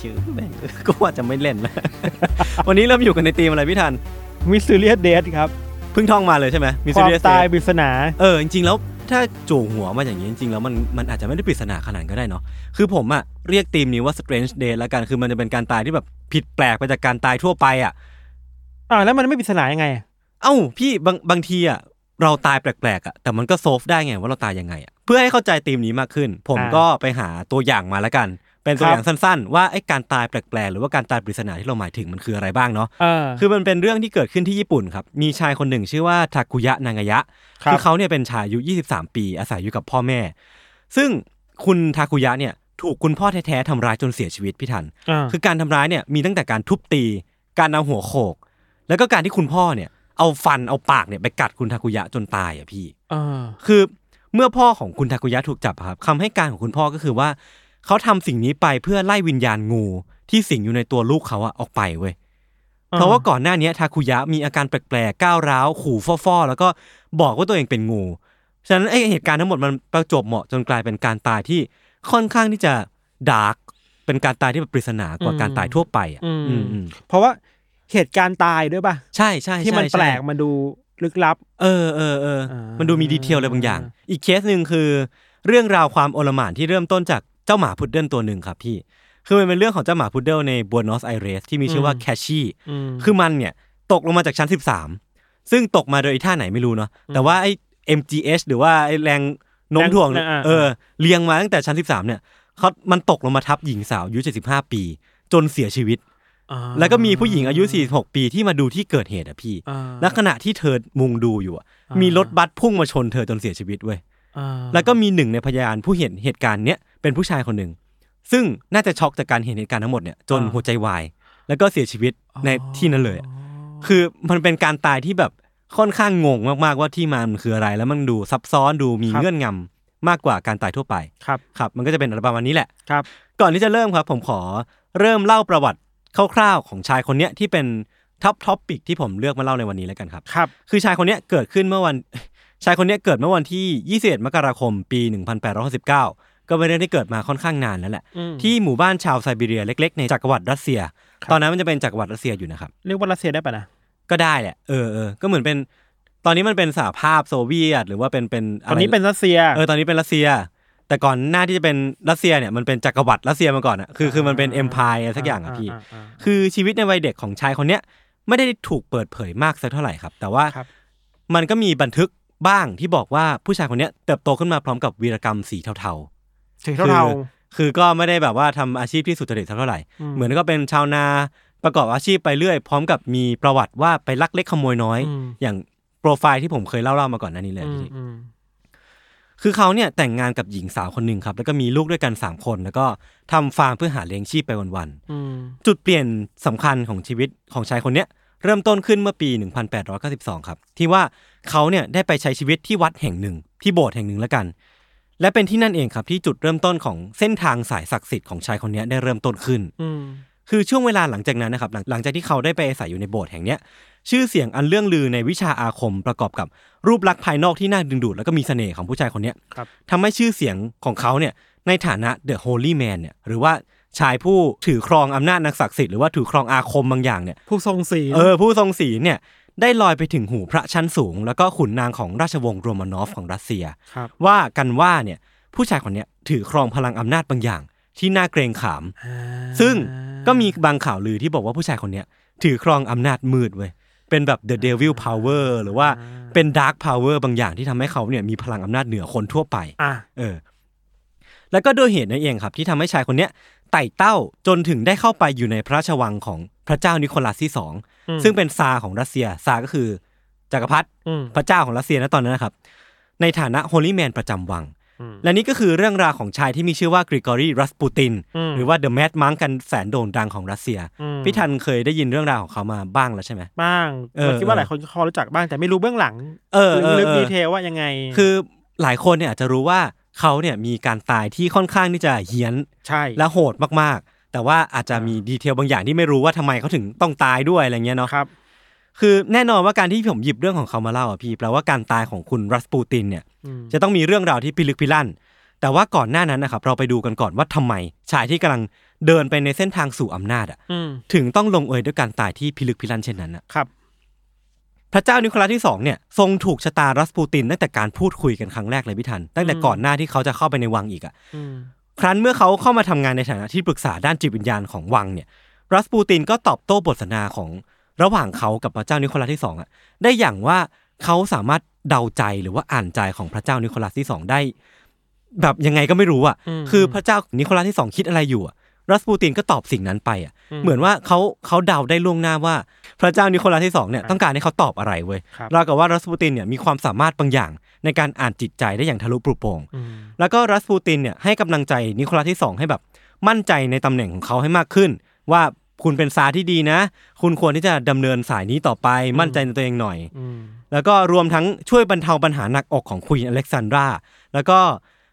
ชื่อแม่งก็ว่าจะไม่เล่นแล้ว วันนี้เริ่มอยู่กันในทีมอะไรพี่ทันมิส t เ r ีย d เด t ครับเพิ่งท่องมาเลยใช่ไหมมีความ Mysterious ตาย Death ปริศนา เออจริงๆแล้วถ้าจู่หัวมาอย่างนี้จริงๆแล้วมันมันอาจจะไม่ได้ปริศนาขนาดนั้นก็ได้เนาะคือผมอะเรียกทีมนี้ว่า strange day แล้วกันคือมันจะเป็นการตายที่แบบผิดแปลกไปจากการตายทั่วไปอะอ่าแล้วมันไม่ปริศนายังไงเอ้าพี่บางบางทีอะเราตายแปลกๆอะแต่มันก็โซฟได้ไงว่าเราตายยังไงอะเพื่อให้เข้าใจทีมนี้มากขึ้น ผมอ่าก็ไปหาตัวอย่างมาแล้วกัน เป็นตัวครับอย่างสั้นๆ ว่าไอ้การตายแปลกๆ หรือว่าการตายปริศนาที่เราหมายถึงมันคืออะไรบ้างเนาะเออคือมันเป็นเรื่องที่เกิดขึ้นที่ญี่ปุ่นครับ มีชายคนหนึ่งชื่อว่าทาคุยะนางายะครับคือเขาเนี่ยเป็นชายอายุ 23 ปีอาศัยอยู่กับพ่อแม่ ซึ่งคุณทาคุยะเนี่ยถูกคุณพ่อแท้ๆทำร้ายจนเสียชีวิตพี่ทันอ่าคือการทำร้ายเนี่ยมีตั้งแต่การทุบตี การเอาหัวโขก แล้วก็การที่คุณพ่อเนี่ยเอาฟันเอาปากเนี่ยไปกัดคุณทาคุยะจนตายอะพี่เออคือเมื่อพ่อของคุณทาคุยะถูกจับอะครับคำให้การของคุณพ่อก็คือว่า เขาทำสิ่งนี้ไปเพื่อไล่วิญญาณงูที่สิงอยู่ในตัวลูกเขาอะออกไปเว้ยเพราะว่าก่อนหน้านี้ทาคุยะมีอาการแปลกๆก้าวร้าวขู่ฟ่อๆแล้วก็บอกว่าตัวเองเป็นงูฉะนั้นไอเหตุการณ์ทั้งหมดมันประจวบเหมาะจนกลายเป็นการตายที่ค่อนข้างที่จะ dark เป็นการตายที่แบบปริศนากว่าการตายทั่วไปอะอืมอืมอืมเพราะว่าเหตุการณ์ตายด้วยป่ะใช่ใช่ที่มันใช่แปลกใช่มันดูลึกลับ เออเออเอออ่ามัมันดูมี detail อะไรบางอย่าง อีกเคสหนึ่งคือ เรื่องราวความอลหม่านที่เริ่มต้นจาก เจ้าหมาพุดเดิ้ลตัวหนึ่งครับพี่ คือมันเป็นเรื่องของเจ้าหมาพุดเดิ้ลในบัวนอสไอเรสที่มีชื่อว่าแคชชี่อืมคือมันเนี่ยตกลงมาจากชั้น 13 ซึ่งตกมาโดยท่าไหนไม่รู้เนาะแต่ว่าไอ้ MGH หรือว่าไอ้แรงโน้มถ่วงเนี่ยแรงอ่าเออเรียงมาตั้งแต่ชั้น 13 เนี่ยเขามันตกลงมาทับหญิงสาวอายุ75 ปี จนเสียชีวิตอ่าแล้วก็มีผู้หญิงอายุ 46 ปีที่มาดูที่เกิดเหตุอะพี่อ่าและขณะที่เธอมุงดูอยู่อะอ่ามีมีรถบัสพุ่งมาชนเธอจนเสียชีวิตเว้ยอ่าแล้วก็มีหนึ่งในพยานผู้เห็นเหตุการณ์เนี้ย เป็นผู้ชายคนหนึ่งซึ่งน่าจะช็อกจากการเห็นเหตุการณ์ทั้งหมดเนี่ยจนหัวใจวาย แล้วก็เสียชีวิตในที่นั้นเลยอะคือมันเป็นการตายที่แบบค่อนข้างงงมากๆว่าที่มามันคืออะไร แล้วมันดูซับซ้อนดูมีเงื่อนงำมากกว่าการตายทั่วไปครับครับ มันก็จะเป็นอะไรประมาณนี้แหละครับ ก่อนที่จะเริ่มครับ ผมขอเริ่มเล่าประวัติคร่าวๆของชายคนเนี้ยที่เป็น top topic ที่ผมเลือกมาเล่าในวันนี้แล้วกันครับครับ คือชายคนเนี้ยเกิดขึ้นเมื่อวันชายคนเนี้ยเกิดเมื่อวันที่ 21 มกราคม ปี 1869 ก็เป็นเรื่องที่เกิดมาค่อนข้างนานแล้วแหละอืมที่หมู่บ้านชาวไซบีเรียเล็ก ๆ ในจักรวรรดิรัสเซียครับตอนนั้นมันจะเป็นจักรวรรดิรัสเซียอยู่นะครับเรียกว่ารัสเซียได้ป่ะนะก็ได้แหละเออเออก็เหมือนเป็น ตอนนี้มันเป็นสหภาพโซเวียต หรือว่าเป็นเป็นอะไรตอนนี้เป็นรัสเซียเออตอนนี้เป็นรัสเซีย แต่ก่อนหน้าที่จะเป็นรัสเซียเนี่ยมันเป็นจักรวรรดิรัสเซียมาก่อนอะคือคือมันเป็น empire อะไรสักอย่างอะพี่อ่าคือชีวิตในวัยเด็กของชายคนเนี้ยไม่ได้ถูกเปิดเผยมากสักเท่าไหร่ครับ แต่ว่าครับมันก็มีบันทึกบ้างที่บอกว่าผู้ชายคนเนี้ยเติบโตขึ้นมาพร้อมกับวีรกรรมสีเทา ๆสีคือเทาคือก็ไม่ได้แบบว่าทำอาชีพที่สุจริตสักเท่าไหร่อืมเหมือนก็เป็นชาวนาประกอบอาชีพไปเรื่อย พร้อมกับมีประวัติว่าไปลักเล็กขโมยน้อยอืมอย่างโปรไฟล์ที่ผมเคยเล่าๆมาก่อนหน้านี้เลยอืมพี่อืมคือเขาเนี่ยแต่งงานกับหญิงสาวคนหนึ่งครับ แล้วก็มีลูกด้วยกัน3คน แล้วก็ทำฟาร์มเพื่อหาเลี้ยงชีพไปวันอืมๆจุดเปลี่ยนสำคัญของชีวิตของชายคนเนี้ยเริ่มต้นขึ้นเมื่อปี 1892 ครับ ที่ว่าเขาเนี่ยได้ไปใช้ชีวิตที่วัดแห่งหนึ่ง ที่โบสถ์แห่งหนึ่งแล้วกัน และเป็นที่นั่นเองครับที่จุดเริ่มต้นของเส้นทางสายศักดิ์สิทธิ์ของชายคนเนี้ยได้เริ่มต้นขึ้นอืมคือช่วงเวลาหลังจากนั้นนะครับหลังหลังจากที่เขาได้ไปอาศัยอยู่ในโบสถ์แห่งเนี้ยชื่อเสียงอันเรื่องลือในวิชาอาคมประกอบกับรูปลักษณ์ภายนอกที่น่าดึงดูดแล้วก็มีเสน่ห์ของผู้ชายคนเนี้ยครับทำให้ชื่อเสียงของเขาเนี่ยในฐานะ The Holy Man เนี่ยหรือว่าชายผู้ถือครองอำนาจนักศักดิ์สิทธิ์หรือว่าถือครองอาคมบางอย่างเนี่ยผู้ทรงศีลเออผู้ทรงศีลเนี่ย ได้ลอยไปถึงหูพระชั้นสูง แล้วก็ขุนนางของราชวงศ์โรมานอฟของรัสเซียครับว่ากันว่าเนี่ยผู้ชายคนเนี้ยถือครองพลังอำนาจบางอย่าง ที่น่าเกรงขาม ซึ่งก็มีบางข่าวลือที่บอกว่าผู้ชายคนเนี้ยถือครองอำนาจมืดเว้ยเป็นแบบ the devil power หรือว่าเป็น dark power บางอย่างที่ทำให้เขาเนี่ยมีพลังอำนาจเหนือคนทั่วไปอะเออ แล้วก็ด้วยเหตุนั้นเองครับ ที่ทำให้ชายคนเนี้ยไต่เต้าจนถึงได้เข้าไปอยู่ในพระราชวังของพระเจ้านิโคลัสที่สองอืม ซึ่งเป็นซาร์ของรัสเซียซาร์ก็คือจักรพรรดิอืมพระเจ้าของรัสเซียนะตอนนั้นนะครับ ในฐานะ Holy Man ประจำวังอืมและนี่ก็คือเรื่องราวของชายที่มีชื่อว่ากริกอรีรัสปูตินอืมหรือว่า The Mad Monk อันแสนโด่งดังของรัสเซียอืมพี่ธัญเคยได้ยินเรื่องราวของเขามาบ้างแล้วใช่ไหมบ้างเออผมคิดว่าหลายคนก็พอรู้จักบ้างแต่ไม่รู้เบื้องหลังเออเออลึกเออๆ detailว่ายังไง คือหลายคนเนี่ยอาจจะรู้ว่าเขาเนี่ยมีการตายที่ค่อนข้างที่จะเฮี้ยนใช่และโหดมากๆ แต่ว่าอาจจะมีดีเทลบางอย่างที่ไม่รู้ว่าทำไมเขาถึงต้องตายด้วยอะไรเงี้ยเนาะครับ คือแน่นอนว่าการที่ผมหยิบเรื่องของเขามาเล่าอะพี่แปลว่าการตายของคุณรัสปูตินเนี่ยอืมจะต้องมีเรื่องราวที่พิลึกพิลั่น แต่ว่าก่อนหน้านั้นนะครับเราไปดูกันก่อนว่าทำไม ชายที่กำลังเดินไปในเส้นทางสู่อำนาจอะอืมถึงต้องลงเอยด้วยการตายที่พิลึกพิลั่นเช่นนั้นอะครับ พระเจ้านิโคลัสที่สองเนี่ยทรงถูกชะตารัสปูตินตั้งแต่การพูดคุยกันครั้งแรกเลยพี่ทันตั้งแต่ก่อนหน้าที่เขาจะเข้าไปในวังอีกอะอืม ครั้นเมื่อเขาเข้ามาทำงานในฐานะที่ปรึกษาด้านจิตวิญญาณของวังเนี่ยรัสปูตินก็ตอบโต้บทสนทนาของระหว่างเขากับพระเจ้านิโคลัสที่สองอะได้อย่างว่าเขาสามารถเดาใจหรือว่าอ่านใจของพระเจ้านิโคลัสที่สองได้ แบบยังไงก็ไม่รู้อะ คือพระเจ้านิโคลัสที่สองคิดอะไรอยู่อะ รัสปูตินก็ตอบสิ่งนั้นไปอะเหมือนว่าเขาเขาเดาได้ล่วงหน้าว่า พระเจ้านิโคลัสที่สองเนี่ยต้องการให้เขาตอบอะไรเว้ยครับราวกับว่ารัสปูตินเนี่ยมีความสามารถบางอย่าง ในการอ่านจิตใจได้อย่างทะลุปรุโปร่งอืมแล้วก็รัสปูตินเนี่ยให้กำลังใจนิโคลัสที่สองให้แบบมั่นใจในตำแหน่งของเขาให้มากขึ้น ว่าคุณเป็นซาร์ที่ดีนะ คุณควรที่จะดำเนินสายนี้ต่อไปมั่นใจในตัวเองหน่อยอืมแล้วก็รวมทั้งช่วยบรรเทาปัญหาหนักอกของ Queen อเล็กซานดราแล้วก็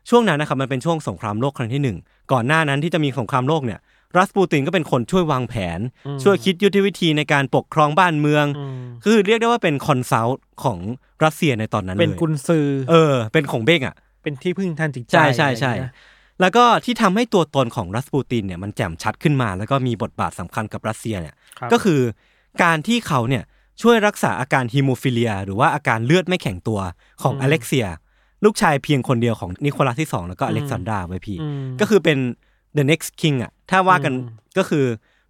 ช่วงนั้นนะครับมันเป็นช่วงสงครามโลกครั้งที่หนึ่ง ก่อนหน้านั้นที่จะมีสงครามโลกเนี่ยรัสปูตินก็เป็นคนช่วยวางแผน ช่วยคิดยุทธวิธีในการปกครองบ้านเมืองอืมคือเรียกได้ว่าเป็น consult ของรัสเซียในตอนนั้นเลยเป็นกุนซือเออ เป็นของเบ้งอะ เป็นที่พึ่งทางจิตใจใช่ใช่ใช่อะไรอย่างเงี้ยแล้วก็ที่ทำให้ตัวตนของรัสปูตินเนี่ยมันแจ่มชัดขึ้นมา แล้วก็มีบทบาทสำคัญกับรัสเซียเนี่ยครับก็คือการที่เขาเนี่ยช่วยรักษาอาการฮีโมฟิเลีย หรือว่าอาการเลือดไม่แข็งตัวของอเล็กเซีย ลูกชายเพียงคนเดียวของนิโคลัสที่สองแล้วก็อเล็กซานดราไว้พี่อืมก็คือเป็น the next king อะ ถ้าว่ากันอืมก็คือ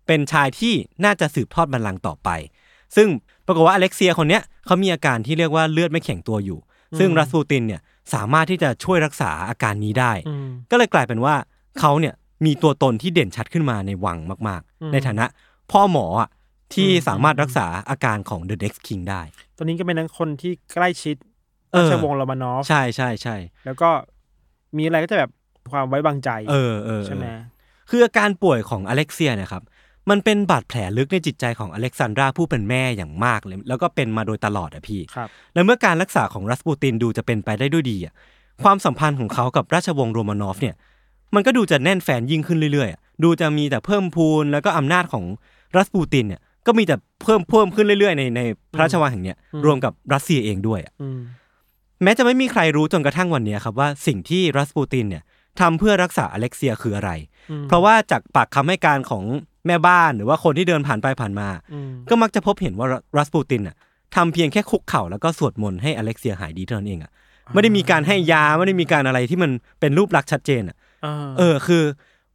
เป็นชายที่น่าจะสืบทอดบัลลังก์ต่อไป ซึ่งปรากฏว่าอเล็กเซียคนเนี้ยเขามีอาการที่เรียกว่าเลือดไม่แข็งตัวอยู่ ซึ่งรัสปูตินเนี่ยสามารถที่จะช่วยรักษาอาการนี้ได้อืมก็เลยกลายเป็นว่าเขาเนี่ยมีตัวตนที่เด่นชัดขึ้นมาในวังมากอืมๆในฐานะ พ่อหมออะที่อืมสามารถรักษาอาการของ The Next King ได้ตัวนี้ก็เป็นทั้งคนที่ใกล้ชิดเออ ราชวงศ์โรมานอฟใช่ใช่ใช่แล้วก็มีอะไรก็จะแบบความไว้วางใจเออเออเออใช่ไหมคืออาการป่วยของอเล็กเซียเนะครับ มันเป็นบาดแผลลึกในจิตใจของอเล็กซานดราผู้เป็นแม่อย่างมากเลย แล้วก็เป็นมาโดยตลอดอะพี่ครับแล้วเมื่อการรักษาของรัสปูตินดูจะเป็นไปได้ด้วยดีอะความสัมพันธ์ของเขากับราชวงศ์โรมานอฟเนี่ย มันก็ดูจะแน่นแฟนยิ่งขึ้นเรื่อยๆอะดูจะมีแต่เพิ่มพูนแล้วก็อำนาจของรัสปูตินเนี่ย ก็มีแต่เพิ่มเพิ่มขึ้นเรื่อยๆ ในในพระราชวังแห่งเนี้ยรวมกับรัสเซียเองด้วยอะอืม แม้จะไม่มีใครรู้จนกระทั่งวันเนี้ยครับว่าสิ่งที่รัสปูตินเนี่ยทำเพื่อรักษาอเล็กเซียคืออะไรอืมเพราะว่าจากปากคำให้การของแม่บ้านหรือว่าคนที่เดินผ่านไปผ่านมาอืมก็มักจะพบเห็นว่ารัสปูตินน่ะทำเพียงแค่คุกเข่าแล้วก็สวดมนต์ให้อเล็กเซียหายดีเท่านั้นเองอะไม่ได้มีการให้ยาไม่ได้มีการอะไรที่มันเป็นรูปลักษณ์ชัดเจนอะอ่าเออคือ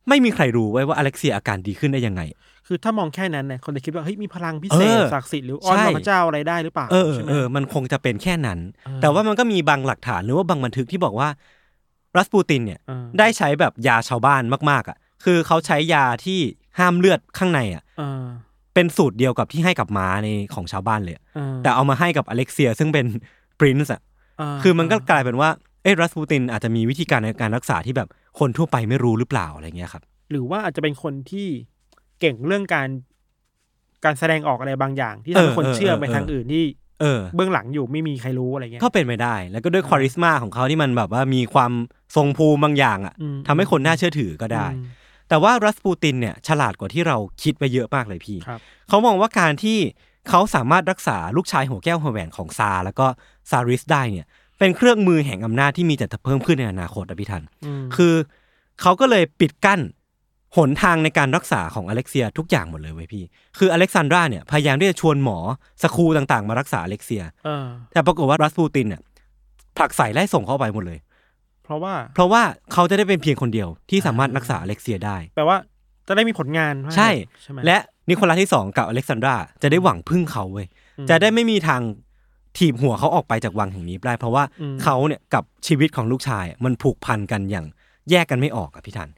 ไม่มีใครรู้ไว้ว่าอเล็กเซียอาการดีขึ้นได้ยังไง คือถ้ามองแค่นั้นเนี่ยคนจะคิดว่าเฮ้ยมีพลังพิเศเอษอศักดิ์สิทธิ์หรืออ้อนใช่วอนพระเจ้าอะไรได้หรือเปล่าเออใช่ไหมเออมันคงจะเป็นแค่นั้นเออแต่ว่ามันก็มีบางหลักฐานหรือว่าบางบันทึกที่บอกว่ารัสปูตินเนี่ยเออได้ใช้แบบยาชาวบ้านมากๆอะ คือเขาใช้ยาที่ห้ามเลือดข้างในอะเออเป็นสูตรเดียวกับที่ให้กับม้าในของชาวบ้านเลยอะเออแต่เอามาให้กับอเล็กเซียซึ่งเป็นปรินซ์อะเคือมันก็กลายเป็นว่าเอ้รัสปูตินอาจจะมีวิธีการในการรักษาที่แบบคนทั่วไปไม่รู้หรือเปล่าอะไรเงี้ยครับ หรือว่าอาจจะเป็นคนที่ เก่งเรื่องการการแสดงออกอะไรบางอย่าง ที่ทำเอให้อคนเออเชื่อเออไปทางอื่นที่เออเบื้องหลังอยู่ไม่มีใครรู้อะไรเงี้ยก็เป็นไปได้ แล้วก็ด้วยคาริสมาของเขาที่มันแบบว่ามีความทรงภูมิบางอย่างอะอืมทำให้คนน่าเชื่อถือก็ได้อืมแต่ว่ารัสปูตินเนี่ยฉลาดกว่าที่เราคิดไปเยอะมากเลยพี่ครับเขามองว่าการที่เขาสามารถรักษาลูกชายหัวแก้วหัวแหวนของซา แล้วก็ซาริสได้เนี่ย เป็นเครื่องมือแห่งอำนาจที่มีแต่จะเพิ่มขึ้นในอนาคตอะพี่ทันมคือเขาก็เลยปิดกั้น หนทางในการรักษาของอเล็กเซียทุกอย่างหมดเลยเว้ยพี่ คืออเล็กซานดราเนี่ยพยายามที่จะชวนหมอสคูลต่างๆ มารักษาอเล็กเซียเออแต่ปรากฏว่ารัสปูตินเนี่ยผลักใส่ไล่ส่งเข้าไปหมดเลย เพราะว่า เพราะว่าเขาจะได้เป็นเพียงคนเดียวที่สามารถรักษาอเล็กเซียได้ แปลว่าจะได้มีผลงานใช่ใช่ไหมและนิโคลัสที่สองกับอเล็กซานดราจะได้หวังพึ่งเขาเว้ยอืมจะได้ไม่มีทางถีบหัวเขาออกไปจากวังแห่งนี้ได้เพราะว่าอืมเขาเนี่ยกับชีวิตของลูกชายอะมันผูกพันกันอย่างแยกกันไม่ออกอะพี่ทัน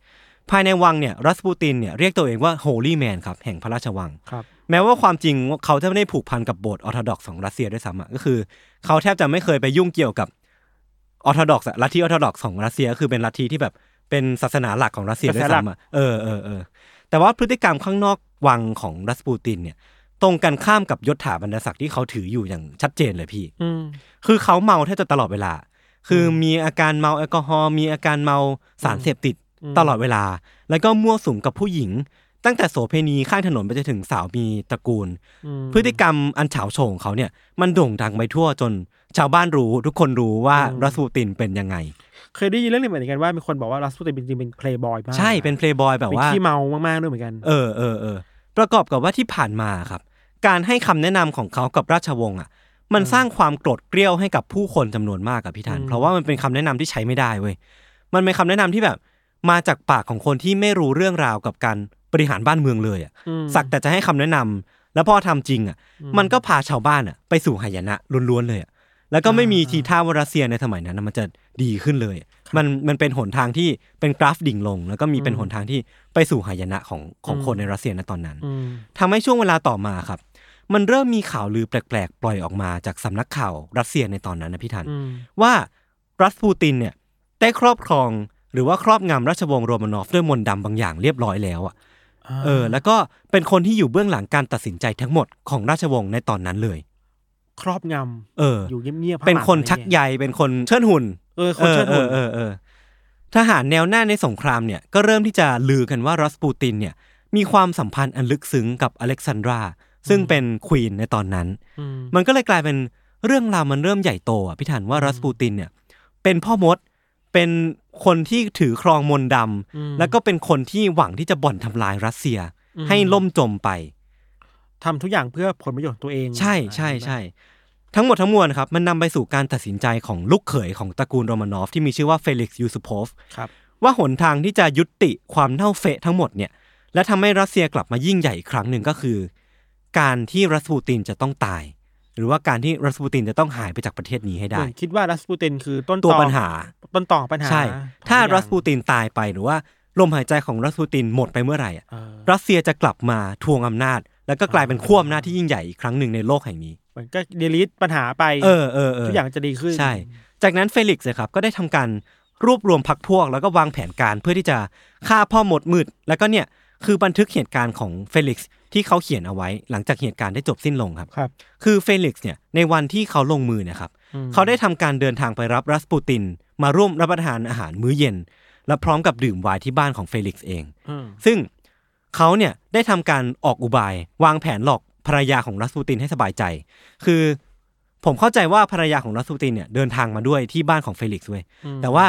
ภายในวังเนี่ยรัสปูตินเนี่ยเรียกตัวเองว่าโฮลี่แมนครับแห่งพระราชวัง ครับ แม้ว่าความจริงเขาจะไม่ได้ผูกพันกับโบสถ์ออร์โธดอกซ์ของรัสเซียด้วยซ้ำอะก็คือ เขาแทบจะไม่เคยไปยุ่งเกี่ยวกับออร์โธดอกซ์ลัทธิออร์โธดอกซ์ของรัสเซียก็คือเป็นลัทธิที่แบบเป็นศาสนาหลักของรัสเซียด้วยซ้ำอะเออเออเออแต่ว่าพฤติกรรมข้างนอกวังของรัสปูตินเนี่ยตรงกันข้ามกับยศถาบรรดาศักดิ์ที่เขาถืออยู่อย่างชัดเจนเลยพี่อืมคือเขาเมาแทบจะตลอดเวลา คือมีอาการเมาแอลกอฮอล์มีอาการเมาสารเสพติดอืม ตลอดเวลา แล้วก็มั่วสุมกับผู้หญิง ตั้งแต่โสเพณีข้างถนนไปจนถึงสาวมีตระกูลอืมพฤติกรรมอันเฉาโฉงของเขาเนี่ยมันโด่งดังไปทั่วจนชาวบ้านรู้ทุกคนรู้ว่าอืมรัสปูตินเป็นยังไง เคยได้ยินเรื่องนี้เหมือนกันว่ามีคนบอกว่ารัสปูตินจริงๆเป็นเพลย์บอยมากใช่เป็นเพลย์บอยแบบเป็นว่าขี้เมามากๆด้วยเหมือนกันเออเออเออประกอบกับว่าที่ผ่านมาครับ การให้คำแนะนำของเขากับราชวงศ์อะมันสร้างความโกรธเกรี้ยวให้กับผู้คนจำนวนมากกับพี่ทันอืมเพราะว่ามันเป็นคำแนะนำที่ใช้ไม่ได้เว้ยมันเป็นคำแนะนำที่แบบ มาจากปากของคนที่ไม่รู้เรื่องราวกับการบริหารบ้านเมืองเลยอะอืมสักแต่จะให้คำแนะนำแล้วพอทำจริงอะ มันก็พาชาวบ้านอะไปสู่หายนะล้วนๆเลยอะแล้วก็ไม่มีทีท่าว่ารัสเซียในสมัยนั้นนะมันจะดีขึ้นเลย มันมันเป็นหนทางที่เป็นกราฟดิ่งลง แล้วก็มีเป็นหนทางที่ไปสู่หายนะของของคนในรัสเซียในตอนนั้นอืมทำให้ช่วงเวลาต่อมาครับ มันเริ่มมีข่าวลือแปลกๆ ปล่อยออกมาจากสำนักข่าวรัสเซียในตอนนั้นนะพี่ทันอืมว่ารัสปูตินเนี่ยได้ครอบครอง หรือว่าครอบงำราชวงศ์โรมานอฟด้วยมนต์ดำบางอย่างเรียบร้อยแล้วอะเออ แล้วก็เป็นคนที่อยู่เบื้องหลังการตัดสินใจทั้งหมดของราชวงศ์ในตอนนั้นเลย ครอบงเออำอยู่เงียบๆเป็นคนข้างหลังชักใยเป็นคนเชิดหุ่นเออคนเชิดหุ่นเออเออเออทหารแนวหน้าในสงครามเนี่ยก็เริ่มที่จะลือกันว่ารัสปูตินเนี่ย มีความสัมพันธ์อันลึกซึ้งกับอเล็กซานดราซึ่งเป็นควีนในตอนนั้นมมันก็เลยกลายเป็นเรื่องราวมันเริ่มใหญ่โตอะพี่ธัญว่ารัสปูตินเนี่ย เป็นพ่อมด เป็นคนที่ถือครองมนต์ดำแล้วก็เป็นคนที่หวังที่จะบ่อนทำลายรัสเซีย ให้ล่มจมไปทำทุกอย่างเพื่อผลประโยชน์ของตัวเอง ใช่ใช่ใช่ทั้งหมดทั้งมวลครับมันนำไปสู่การตัดสินใจของลูกเขยของตระกูลโรมานอฟที่มีชื่อว่าเฟลิกซ์ยูสุโพฟครับว่าหนทางที่จะยุติความเน่าเฟะทั้งหมดเนี่ย และทำให้รัสเซียกลับมายิ่งใหญ่อีกครั้งหนึ่งก็คือ การที่รัสปูตินจะต้องตาย หรือว่าการที่รัสปูตินจะต้องหายไปจากประเทศนี้ให้ได้เหมือนคิดว่ารัสปูตินคือต้นตอตัวปัญหา ต้นตอของปัญหาใช่ ถ้าทุกอย่งรัสปูตินตายไปหรือว่าลมหายใจของรัสปูตินหมดไปเมื่อไหร่อะเออรัสเซียจะกลับมาทวงอำนาจ แล้วก็กลายเป็นขั้วอำนาจที่ยิ่งใหญ่อีกครั้งหนึ่งในโลกแห่งนี้เหมือนก็ delete ปัญหาไปเออเออเออทุกอย่างจะดีขึ้นใช่ จากนั้นเฟลิกซ์นะครับก็ได้ทำการรวบรวมพรรคพวก แล้วก็วางแผนการเพื่อที่จะฆ่าพ่อมดมืด แล้วก็เนี่ยคือบันทึกเหตุการณ์ของเฟลิกซ์ ที่เขาเขียนเอาไว้หลังจากเหตุการณ์ได้จบสิ้นลงครับ ครับ คือเฟลิกซ์เนี่ยในวันที่เขาลงมือเนี่ยครับอืมเขาได้ทำการเดินทางไปรับรัสปูติน มาร่วมรับประทานอาหารมื้อเย็น และพร้อมกับดื่มไวน์ที่บ้านของเฟลิกซ์เอง อืมซึ่งเขาเนี่ยได้ทำการออกอุบาย วางแผนหลอกภรรยาของรัสปูตินให้สบายใจ คือผมเข้าใจว่าภรรยาของรัสปูตินเนี่ยเดินทางมาด้วยที่บ้านของเฟลิกซ์เว้ยแต่ว่า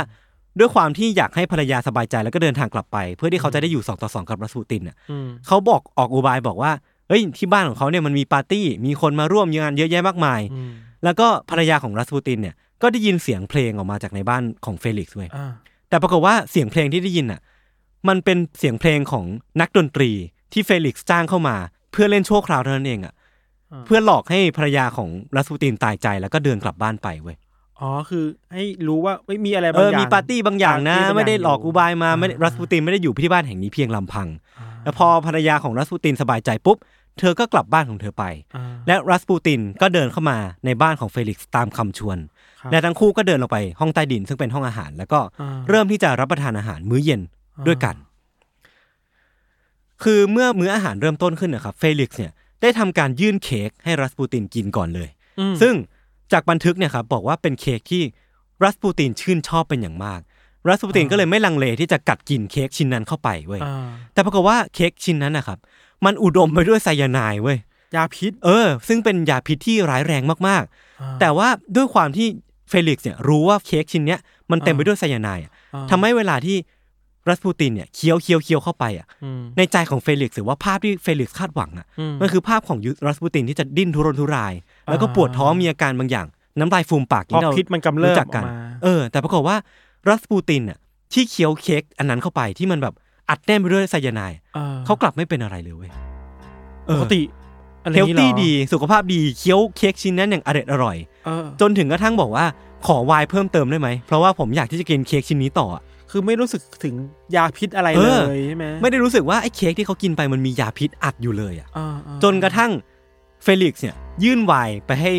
ด้วยความที่อยากให้ภรรยาสบายใจแล้วก็เดินทางกลับไป เพื่อที่เขาจะได้อยู่สองต่อสองกับรัสปูตินอะอืมเขาบอกออกอุบายบอกว่าเฮ้ยที่บ้านของเขาเนี่ยมันมีปาร์ตี้มีคนมาร่วมงานเยอะแยะมากมายอืมแล้วก็ภรรยาของรัสปูตินเนี่ยก็ได้ยินเสียงเพลงออกมาจากในบ้านของเฟลิกซ์เว้ยอ่าแต่ปรากฏว่าเสียงเพลงที่ได้ยินอะมันเป็นเสียงเพลงของนักดนตรีที่เฟลิกซ์จ้างเข้ามา เพื่อเล่นชั่วคราวเท่านั้นเองอะเพื่อหลอกให้ภรรยาของรัสปูตินตายใจแล้วก็เดินกลับบ้านไปเว้ย อ๋อคือให้รู้ว่าไม่มีอะไรเออบางอย่างมีปาร์ตี้บางอย่างนะปร์ตี้บางอย่างไม่ได้หลอกอุบายมาไม่ได้อ่ารัสปูตินไม่ได้อยู่ที่บ้านแห่งนี้เพียงลำพังอ่าแล้วพอภรรยาของรัสปูตินสบายใจปุ๊บ เธอก็กลับบ้านของเธอไปอ่าและรัสปูตินก็เดินเข้ามาในบ้านของเฟลิกซ์ตามคำชวนครับและทั้งคู่ก็เดินลงไปห้องใต้ดินซึ่งเป็นห้องอาหาร แล้วก็อ่าเริ่มที่จะรับประทานอาหารมื้อเย็นอ่าด้วยกัน คือเมื่อมื้ออาหารเริ่มต้นขึ้นนะครับเฟลิกซ์เนี่ยได้ทำการยื่นเค้กให้รัสปูตินกินก่อนเลยอืมซึ่ง จากบันทึกเนี่ยครับบอกว่าเป็นเค้กที่รัสปูตินชื่นชอบเป็นอย่างมากรัสปูตินก็เลยไม่ลังเลที่จะกัดกินเค้กชิ้นนั้นเข้าไปเว้ยอ่าแต่ปรากฏว่าเค้กชิ้นนั้นนะครับ มันอุดมไปด้วยไซยาไนด์เว้ยยาพิษ เออ ซึ่งเป็นยาพิษที่ร้ายแรงมากอ่าๆแต่ว่าด้วยความที่เฟลิกซ์เนี่ยรู้ว่าเค้กชิ้นเนี้ยมันเต็มไปอ่าด้วยไซยาไนด์อะอ่าทำให้เวลาที่ รัสปูตินเนี่ยเคี้ยวเคี้ยวเคี้ยวเข้าไปอะอืมในใจของเฟลิกซ์หรือว่าภาพที่เฟลิกซ์คาดหวังอะอืมมันคือภาพของยูรัสปูตินที่จะดิ้นทุรนทุราย แล้วก็ปวดท้องมีอาการบางอย่าง น้ำลายฟูมปากเพราะที่เราพิษมันกำเริบรู้จักกันออกมาเออ แต่ปรากฏว่ารัสปูตินอะที่เคี้ยวเค้กอันนั้นเข้าไปที่มันแบบอัดแน่นไปด้วยไซยาไนด์ออเขากลับไม่เป็นอะไรเลยเว้ยเออปกติอะไรนี้หรอตี้ดีสุขภาพดีเคี้ยวเค้กชิ้นนั้นอย่างอร่อยอร่อยเออจนถึงกระทั่งบอกว่าขอไวน์เพิ่มเติมได้ไหม เพราะว่าผมอยากที่จะกินเค้กชิ้นนี้ต่ออะ คือไม่รู้สึกถึงยาพิษอะไรเลยเออใช่ไหมไม่ได้รู้สึกว่าไอ้เค้กที่เขากินไปมันมียาพิษอัดอยู่เลยอะอ่าอ่าจนกระทั่งเฟลิกซ์เนี่ยยื่นไวน์ไปให้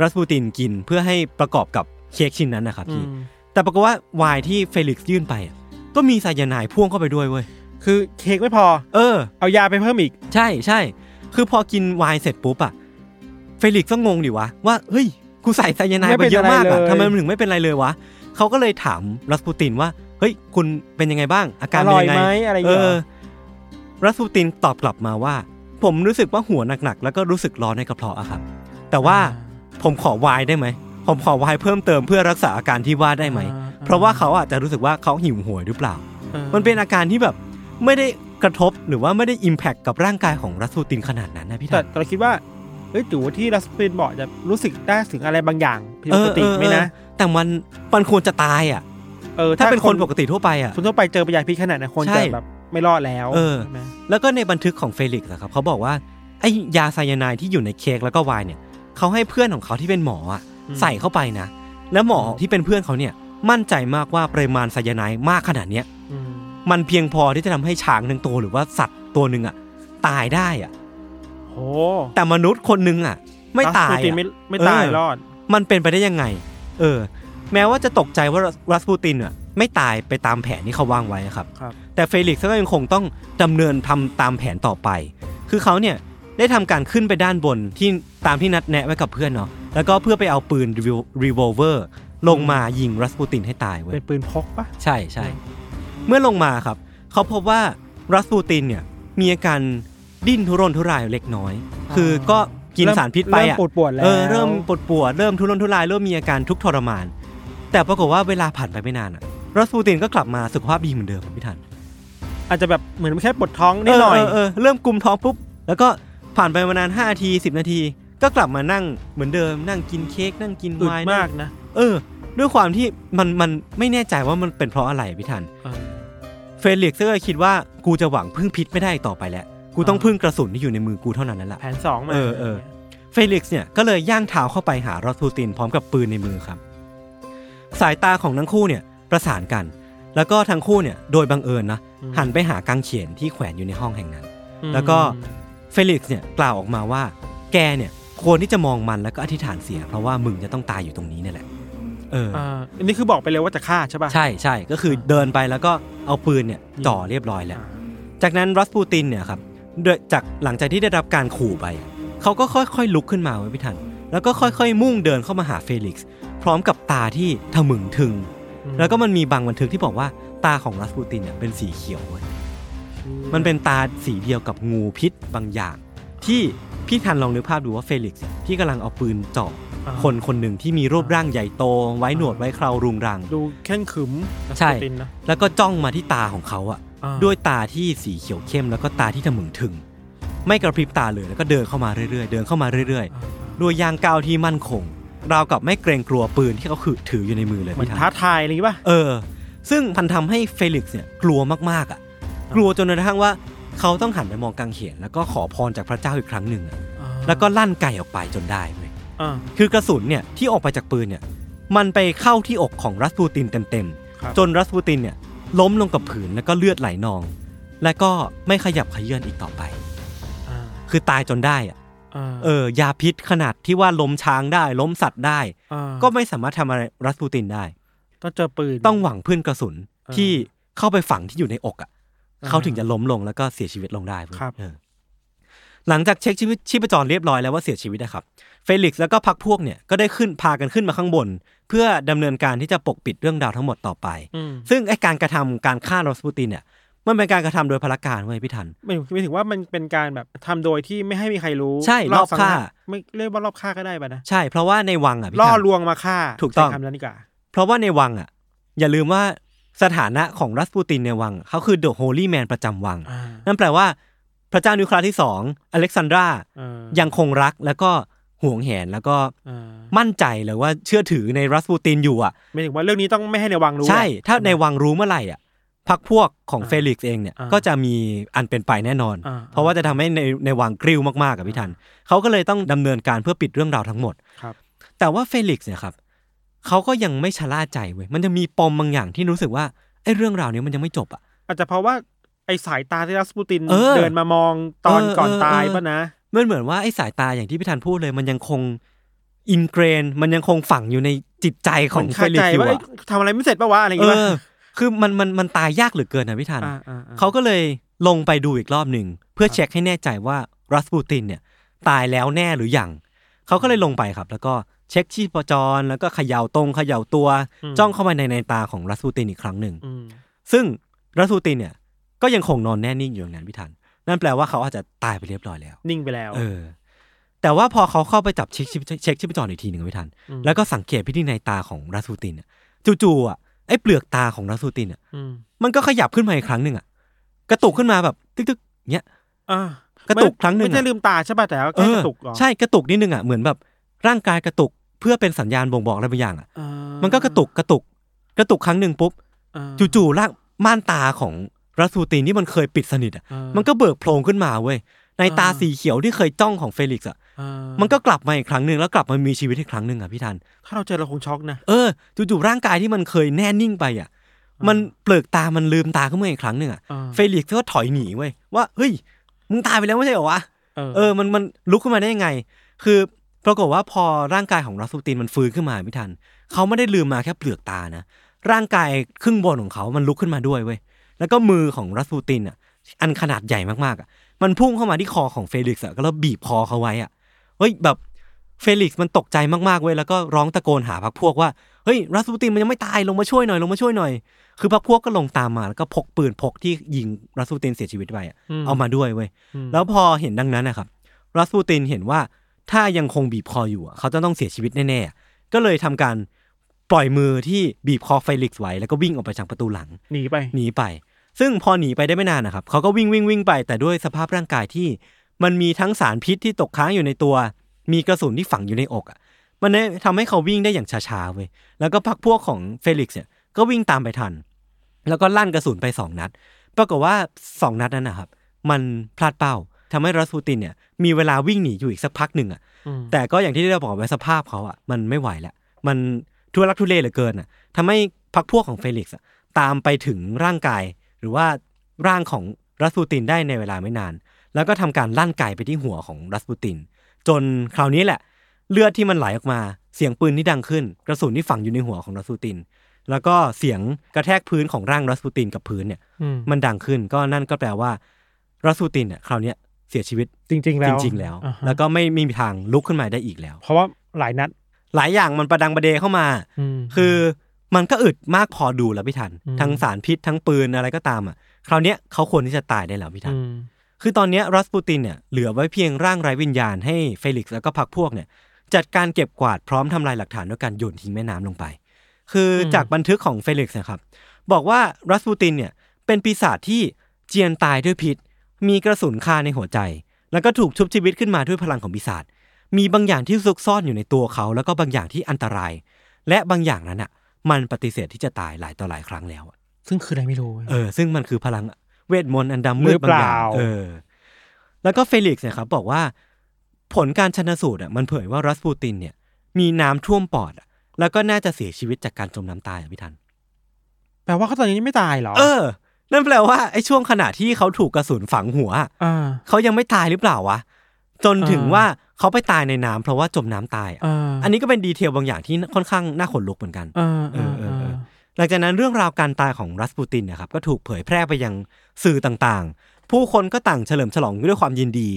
รัสปูตินกินเพื่อให้ประกอบกับเค้กชิ้นนั้นนะครับอืพี่แต่ปรากฏว่าไวน์ที่เฟลิกซ์ยื่นไปอะก็มีไซยาไนด์พ่วงเข้าไปด้วยเว้ยคือเค้กไม่พอ เออ เอายาไปเพิ่มอีก ใช่ใช่ คือพอกินไวน์เสร็จปุ๊บอะเฟลิกซ์ก็งงดิวะ ว่า เฮ้ย กูใส่ไซยาไนด์ไปเยอะมากอะทำไมมันถึงไม่เป็นไรเลยวะ เขาก็เลยถามรัสปูตินว่า เฮ้ยคุณเป็นยังไงบ้าง อาการเป็นยังไงอร่อยไหมอะไรอย่างเงี้ยเออรัสปูตินตอบกลับมาว่า ผมรู้สึกว่าหัวหนักๆแล้วก็รู้สึกร้อนในกระเพาะอะครับ แต่ว่าผมขอไวน์ได้ไหมผมขอไวน์เพิ่มเติมเพื่อรักษาอาการที่ว่าได้ไหม เพราะว่าเขาอาจจะรู้สึกว่าเขาหิวโหวยหรือเปล่าออมันเป็นอาการที่แบบไม่ได้กระทบหรือว่าไม่ได้อิมแพคกับร่างกายของรัสปูตินขนาดนั้นนะพี่แต่ทันแต่เราคิดว่าเอ้ยถือว่าที่รัสปินบอกจะรู้สึกได้ถึงอะไรบางอย่างผิดปกติไหมนะ แต่มันมันควรจะตายอะ เออถ้าเป็นคนปกติทั่วไปอะคนทั่วไปเจอปัญญาพิษขนาดนั้นคนใช่จะแบบไม่รอดแล้วเออใช่ไหมแล้วก็ในบันทึกของเฟลิกซ์อะครับเขาบอกว่าไอ้ยาไซยาไนด์ที่อยู่ในเค้กแล้วก็ไวน์เนี่ยเขาให้เพื่อนของเขาที่เป็นหมออะใส่เข้าไปนะ แล้วหมอที่เป็นเพื่อนเขาเนี่ยมั่นใจมากว่าปริมาณไซยาไนด์มากขนาดเนี้ยอืมมันเพียงพอที่จะทำให้ช้างทั้งตัวหรือว่าสัตว์ตัวหนึ่งอะตายได้อะโหแต่มนุษย์คนหนึ่งอะ ไม่ตายรัสปูตินอะไม่ไม่ตายเออรอด มันเป็นไปได้ยังไง เออ แม้ว่าจะตกใจว่ารัสปูตินอะไม่ตายไปตามแผนที่เขาวางไว้ครับครับแต่เฟลิกซ์ก็ยังคงต้องดำเนินทำตามแผนต่อไป คือเขาเนี่ยได้ทำการขึ้นไปด้านบนที่ตามที่นัดแนะไว้กับเพื่อนเนาะ แล้วก็เพื่อไปเอาปืนรีวอลเวอร์ลงมายิงรัสปูตินให้ตายเว้ย เป็นปืนพกปะใช่ใช่ เมื่อลงมาครับ เขาพบว่ารัสปูตินเนี่ยมีอาการดิ้นทุรนทุรายเล็กน้อย คือก็กินสารพิษไปเริ่มอะปวดปวดๆแล้วเออเริ่มปวดปวดเริ่มทุรนทุรายเริ่มมีอาการทุกข์ทรมาน แต่ปรากฏว่าเวลาผ่านไปไม่นานอะรัสปูตินก็กลับมาสุขภาพดีเหมือนเดิมครับพี่ทันอาจจะแบบเหมือนแค่ปวดท้องนิดหน่อยเออเริ่มกุมท้องปุ๊บแล้วก็ผ่านไปประมาณห้านาทีสิบนาที ก็กลับมานั่งเหมือนเดิม นั่งกินเค้กนั่งกินอึดไวน์มากนะเออ ด้วยความที่มันมันไม่แน่ใจว่ามันเป็นเพราะอะไรพี่ทันเออเฟลิกซ์ก็เลยคิดว่ากูจะหวังพึ่งพิษไม่ได้อีกต่อไปแล้ว กูต้องอ่าพึ่งกระสุนที่อยู่ในมือกูเท่านั้นแล้วล่ะแผนสองมาเออเออเฟลิกซ์เนี่ยก็เลยย่างเท้าเข้าไปหารัสปูตินพร้อมกับปืนในมือครับ สายตาของทั้งคู่เนี่ยประสานกัน แล้วก็ทั้งคู่เนี่ยโดยบังเอิญนะหันไปหากางเขนที่แขวนอยู่ในห้องแห่งนั้นอืมแล้วก็เฟลิกซ์เนี่ยกล่าวออกมาว่า แกเนี่ยควรที่จะมองมันแล้วก็อธิษฐานเสีย เพราะว่ามึงจะต้องตายอยู่ตรงนี้เนี่ยแหละ เอออ่าอันนี้คือบอกไปเลยว่าจะฆ่าใช่ป่ะใช่ใช่ก็คือเดินไปแล้วก็เอาปืนเนี่ยจ่อเรียบร้อยแล้ว จากนั้นรัสปูตินเนี่ยครับโดยจากหลังจากที่ได้รับการขู่ไป เขาก็ค่อยๆลุกขึ้นมาไว้พี่ทัน แล้วก็ค่อยๆมุ่งเดินเข้ามาหาเฟลิกซ์ พร้อมกับตาที่ทะมึงถึงอืมแล้วก็มันมีบางบันทึกที่บอกว่าตาของรัสปูตินเนี่ยเป็นสีเขียวเว้ยมันเป็นตาสีเดียวกับงูพิษบางอย่าง ที่พี่ทันลองนึกภาพดูว่าเฟลิกซ์ที่กำลังเอาปืนจ่ออ่าคนคนหนึ่งที่มีรูปร่างใหญ่โต ไว้หนวดไว้เครารุงรัง ดูแข้งขึมใช่รัสปูตินนะแล้วก็จ้องมาที่ตาของเขาอะอ่าด้วยตาที่สีเขียวเข้มแล้วก็ตาที่ทะมึงถึง ไม่กระพริบตาเลยแล้วก็เดินเข้ามาเรื่อยๆ เดินเข้ามาเรื่อยอ่าๆด้วยยางก้าวที่มั่นคง ราวกับไม่เกรงกลัวปืนที่เขาถือถืออยู่ในมือเลยเหมือนพี่ท้าทันทายอะไรอย่างงี้ป่ะเออ ซึ่งมันทำให้เฟลิกซ์เนี่ยกลัวมากๆอะ กลัวจนกระทั่งว่าเขาต้องหันไปมองกางเขนแล้วก็ขอพรจากพระเจ้าอีกครั้งหนึ่งอะแล้วก็ลั่นไก่ออกไปจนได้เว้ย อ่า คือกระสุนเนี่ยที่ออกไปจากปืนเนี่ยมันไปเข้าที่อกของรัสปูตินเต็มครับ ๆ จนรัสปูตินเนี่ยล้มลงกับผืนแล้วก็เลือดไหลนอง และก็ไม่ขยับเขยื่อนอีกต่อไป อ่าคือตายจนได้อะอ่า เออยาพิษขนาดที่ว่าล้มช้างได้ล้มสัตว์ได้อ่าก็ไม่สามารถทำอะไรรัสปูตินได้ ต้องเจอปืนต้องหวังพึ่งกระสุนเออที่เข้าไปฝังที่อยู่ในอกอะอ่าเขาถึงจะล้มลงแล้วก็เสียชีวิตลงได้เว้ยครับเออหลังจากเช็คชีวิตชีพจรเรียบร้อยแล้วว่าเสียชีวิตนะครับ เฟลิกซ์แล้วก็พรรคพวกเนี่ยก็ได้ขึ้นพากันขึ้นมาข้างบน เพื่อดำเนินการที่จะปกปิดเรื่องราวทั้งหมดต่อไปอืมซึ่งไอการกระทำการฆ่ารัสปูตินเนี่ย มันเป็นการกระทำโดยพลการเว้ยพี่ทันไม่ไม่ถึงว่ามันเป็นการแบบทำโดยที่ไม่ให้มีใครรู้ใช่รอบสังฆ่าหรไม่เรียกว่ารอบฆ่าก็ได้ป่ะนะใช่เพราะว่าในวังอะพี่ทันล่อลวงมาฆ่าถูกต้องใช้คำนั้นดีกว่าเพราะว่าในวังอะ อย่าลืมว่าสถานะของรัสปูตินในวังเขาคือ the holy man ประจำวังอ่านั่นแปลว่า พระเจ้านิวเคลียร์ที่สองอเล็กซานดราอ่ายังคงรักแล้วก็ห่วงแหนแล้วก็อ่ามั่นใจหรือว่าเชื่อถือในรัสปูตินอยู่อะไม่ถึงว่าเรื่องนี้ต้องไม่ให้ในวังรู้ใช่อะถ้าในวังรู้เมื่อไหร่อะ พรรคพวกของอ่าเฟลิกซ์เองเนี่ยอ่าก็จะมีอันเป็นไปแน่นอนอ่าเพราะว่าจะทำให้ในในวังกริ้วมากๆกับพี่ทันเขาก็เลยต้องดำเนินการเพื่อปิดเรื่องราวทั้งหมดครับ แต่ว่าเฟลิกซ์เนี่ยครับเขาก็ยังไม่ชะล่าใจเว้ยมันจะมีปมบางอย่างที่รู้สึกว่าไอ้เรื่องราวเนี้ยมันยังไม่จบอะอาจจะเพราะว่าไอสายตาที่รัสปูตินเออเดินมามองตอนเออก่อนเออตายเออป่ะนะมันเหมือนว่าไอ้สายตาอย่างที่พี่ทันพูดเลยมันยังคงอินเกรนมันยังคงฝังอยู่ในจิตใจของมันเฟคาลิกใจซ์อยู่ว่าเอ้ยอะทำอะไรไม่เสร็จป่าวะอะไรอย่างเอเงี้ยอ คือมันมันมันตายยากเหลือเกินนะพี่ทันอ่าอ่าอ่าเขาก็เลยลงไปดูอีกรอบหนึ่งเพื่อเช็คให้แน่ใจว่ารัสปูตินเนี่ยตายแล้วแน่หรือยังเขาก็เลยลงไปครับ แล้วก็เช็คชีพจรแล้วก็เขย่าตรงเขย่าตัว จ้องเข้ามาในในตาของรัสปูตินอีกครั้งหนึ่งอืมซึ่งรัสปูตินเนี่ย ก็ยังคงนอนแน่นิ่งอยู่อย่างนั้นพี่ทันนั่นแปลว่าเขาอาจจะตายไปเรียบร้อยแล้ว นิ่งไปแล้ว เออ แต่ว่าพอเขาเข้าไปจับเช็คชีพเช็คชีพจรอีกทีหนึ่งอะพี่ทันอืมแล้วก็สังเกตพิธีในตาของรัสปูตินอะจู่ๆอะ ไอ้เปลือกตาของรัสปูตินอะอืมมันก็ขยับขึ้นมาอีกครั้งหนึ่งอะกระตุกขึ้นมาแบบตึกๆเนี้ยอ่ากระตุกครั้งหนึ่งไม่ใช่อะลืมตาใช่ป่ะแต่ว่าเอแค่อกระตุกเหรอใช่กระตุกนิดนึงอะเหมือนแบบร่างกายกระตุกเพื่อเป็นสัญญาณบ่งบอกอะไรบางอย่างอะอ่ามันก็กระตุกกระตุก กระตุกครั้งหนึ่งปุ๊บอ่าจู่ๆร่างม่านตาของรัสปูตินที่มันเคยปิดสนิทอะอ่ามันก็เบิกโพลงขึ้นมาเว้ยในตาอ่าสีเขียวที่เคยจ้องของเฟลิกซ์อะอ่า มันก็กลับมาอีกครั้งหนึ่งแล้วกลับมามีชีวิตอีกครั้งหนึ่งอะพี่ทัน ถ้าเราเจอเราคงช็อกนะ เออจู่ๆร่างกายที่มันเคยแน่นิ่งไปอะ มันเปลือกตามันลืมตาขึ้นมาอีกครั้งหนึ่งอะอ่าเฟลิกซ์ก็ถอยหนีเว้ยว่าเฮ้ยมึงตายไปแล้วไม่ใช่เหรอวะ เออเออมันมันลุกขึ้นมาได้ยังไง คือปรากฏว่าพอร่างกายของรัสปูตินมันฟื้นขึ้นมาไม่ทัน เขาไม่ได้ลืมมาแค่เปลือกตานะ ร่างกายครึ่งบนของเขา มันลุกขึ้นมาด้วยเว้ย แล้วก็มือของรัสปูตินอะ อันขนาดใหญ่มากๆอะ มันพุ่งเข้ามาที่คอของเฟลิกซ์อะก็แล้วบีบคอเขาไว้อะ เฮ้ยแบบเฟลิกซ์มันตกใจมากๆเว้ยแล้วก็ร้องตะโกนหาพักพวกว่าเฮ้ยรัสปูตินมันยังไม่ตายลงมาช่วยหน่อยลงมาช่วยหน่อย คือพักพวกก็ลงตามมาแล้วก็พกปืนพกที่ยิงรัสปูตินเสียชีวิตไปอะเอามาด้วยเว้ยอืมแล้วพอเห็นดังนั้นนะครับรัสปูตินเห็นว่าถ้ายังคงบีบคออยู่อะเขาจะต้องเสียชีวิตแน่ๆก็เลยทำการปล่อยมือที่บีบคอเฟลิกซ์ไว้แล้วก็วิ่งออกไปทางประตูหลังหนีไปหนีไป ซึ่งพอหนีไปได้ไม่นานนะครับเขาก็วิ่งวิ่งวิ่งไปแต่ด้วยสภาพร่างกายที่ มันมีทั้งสารพิษที่ตกค้างอยู่ในตัว มีกระสุนที่ฝังอยู่ในอกอะมันเลยทำให้เขาวิ่งได้อย่างช้าๆเว้ยแล้วก็พักพวกของเฟลิกซ์เนี่ยก็วิ่งตามไปทัน แล้วก็ลั่นกระสุนไปสองนัด ปรากฏว่าสองนัดนั้นนะครับ มันพลาดเป้าทำให้รัสปูตินเนี่ย มีเวลาวิ่งหนีอยู่อีกสักพักหนึ่งอะอืมแต่ก็อย่างที่ได้บอกไว้สภาพเขาอะมันไม่ไหวแล้วมันทุลักทุเลเหลือเกินอะทำให้พักพวกของเฟลิกซ์อะตามไปถึงร่างกาย หรือว่าร่างของรัสปูตินได้ในเวลาไม่นาน แล้วก็ทำการลั่นไกไปที่หัวของรัสปูติน จนคราวนี้แหละ เลือดที่มันไหลออกมาเสียงปืนที่ดังขึ้น กระสุนที่ฝังอยู่ในหัวของรัสปูติน แล้วก็เสียงกระแทกพื้นของร่างรัสปูตินกับพื้นเนี่ยอืมมันดังขึ้นก็นั่นก็แปลว่ารัสปูตินเนี่ยคราวเนี้ยเสียชีวิตจริง ๆ แล้จวริง ๆ แล้วอ่าฮะแล้วก็ไม่ไม่มีทางลุกขึ้นมาได้อีกแล้ว เพราะว่าหลายนัด หลายอย่างมันประดังประเดเข้ามาอืมคือมันก็อึดมากพอดูแล้วพี่ทันอืมทั้งสารพิษทั้งปืนอะไรก็ตามอะ คราวเนี้ยเขาควรที่จะตายได้แล้วพี่ทันอืม คือตอนเนี้ยรัสปูตินเนี่ยเหลือไว้เพียงร่างไร้วิญญาณให้เฟลิกซ์แล้วก็พรรคพวกเนี่ยจัดการเก็บกวาดพร้อมทำลายหลักฐานด้วยการโยนทิ้งแม่น้ำลงไป คืออมจากบันทึกของเฟลิกซ์นะครับ บอกว่ารัสปูตินเนี่ยเป็นปีศาจที่เจียนตายด้วยพิษ มีกระสุนคาในหัวใจ แล้วก็ถูกชุบชีวิตขึ้นมาด้วยพลังของปีศาจ มีบางอย่างที่ซุกซ่อนอยู่ในตัวเขา แล้วก็บางอย่างที่อันตราย และบางอย่างนั้นอะ มันปฏิเสธที่จะตายหลายต่อหลายครั้งแล้วอะซึ่งคืออะไรไม่รู้ เออ ซึ่งมันคือพลัง เวทมนต์อันดำมืดบางอย่างหรือเปล่าเออ แล้วก็เฟลิกซ์เนี่ยครับบอกว่าผลการชันสูตรอะมันเผยว่ารัสปูตินเนี่ย มีน้ำท่วมปอดอะแล้วก็น่าจะเสียชีวิตจากการจมน้ำตายอะพี่ทัน แปลว่าเขาตอนนี้ยังไม่ตายเหรอ เออ นั่นแปลว่าไอ้ช่วงขณะที่เขาถูกกระสุนฝังหัวอะอ่าเขายังไม่ตายหรือเปล่าวะ จนถึงอ่าว่าเขาไปตายในน้ำเพราะว่าจมน้ำตายอะอ่าอันนี้ก็เป็น detail บางอย่างที่ค่อนข้างน่าขนลุกเหมือนกันอ่าเออเออเออห ลังจากนั้นเรื่องราวการตายของรัสปูตินนะครับก็ถูกเผยแพร่ไปยังสื่อต่างๆ ผู้คนก็ต่างเฉลิมฉลองด้วยความยินดี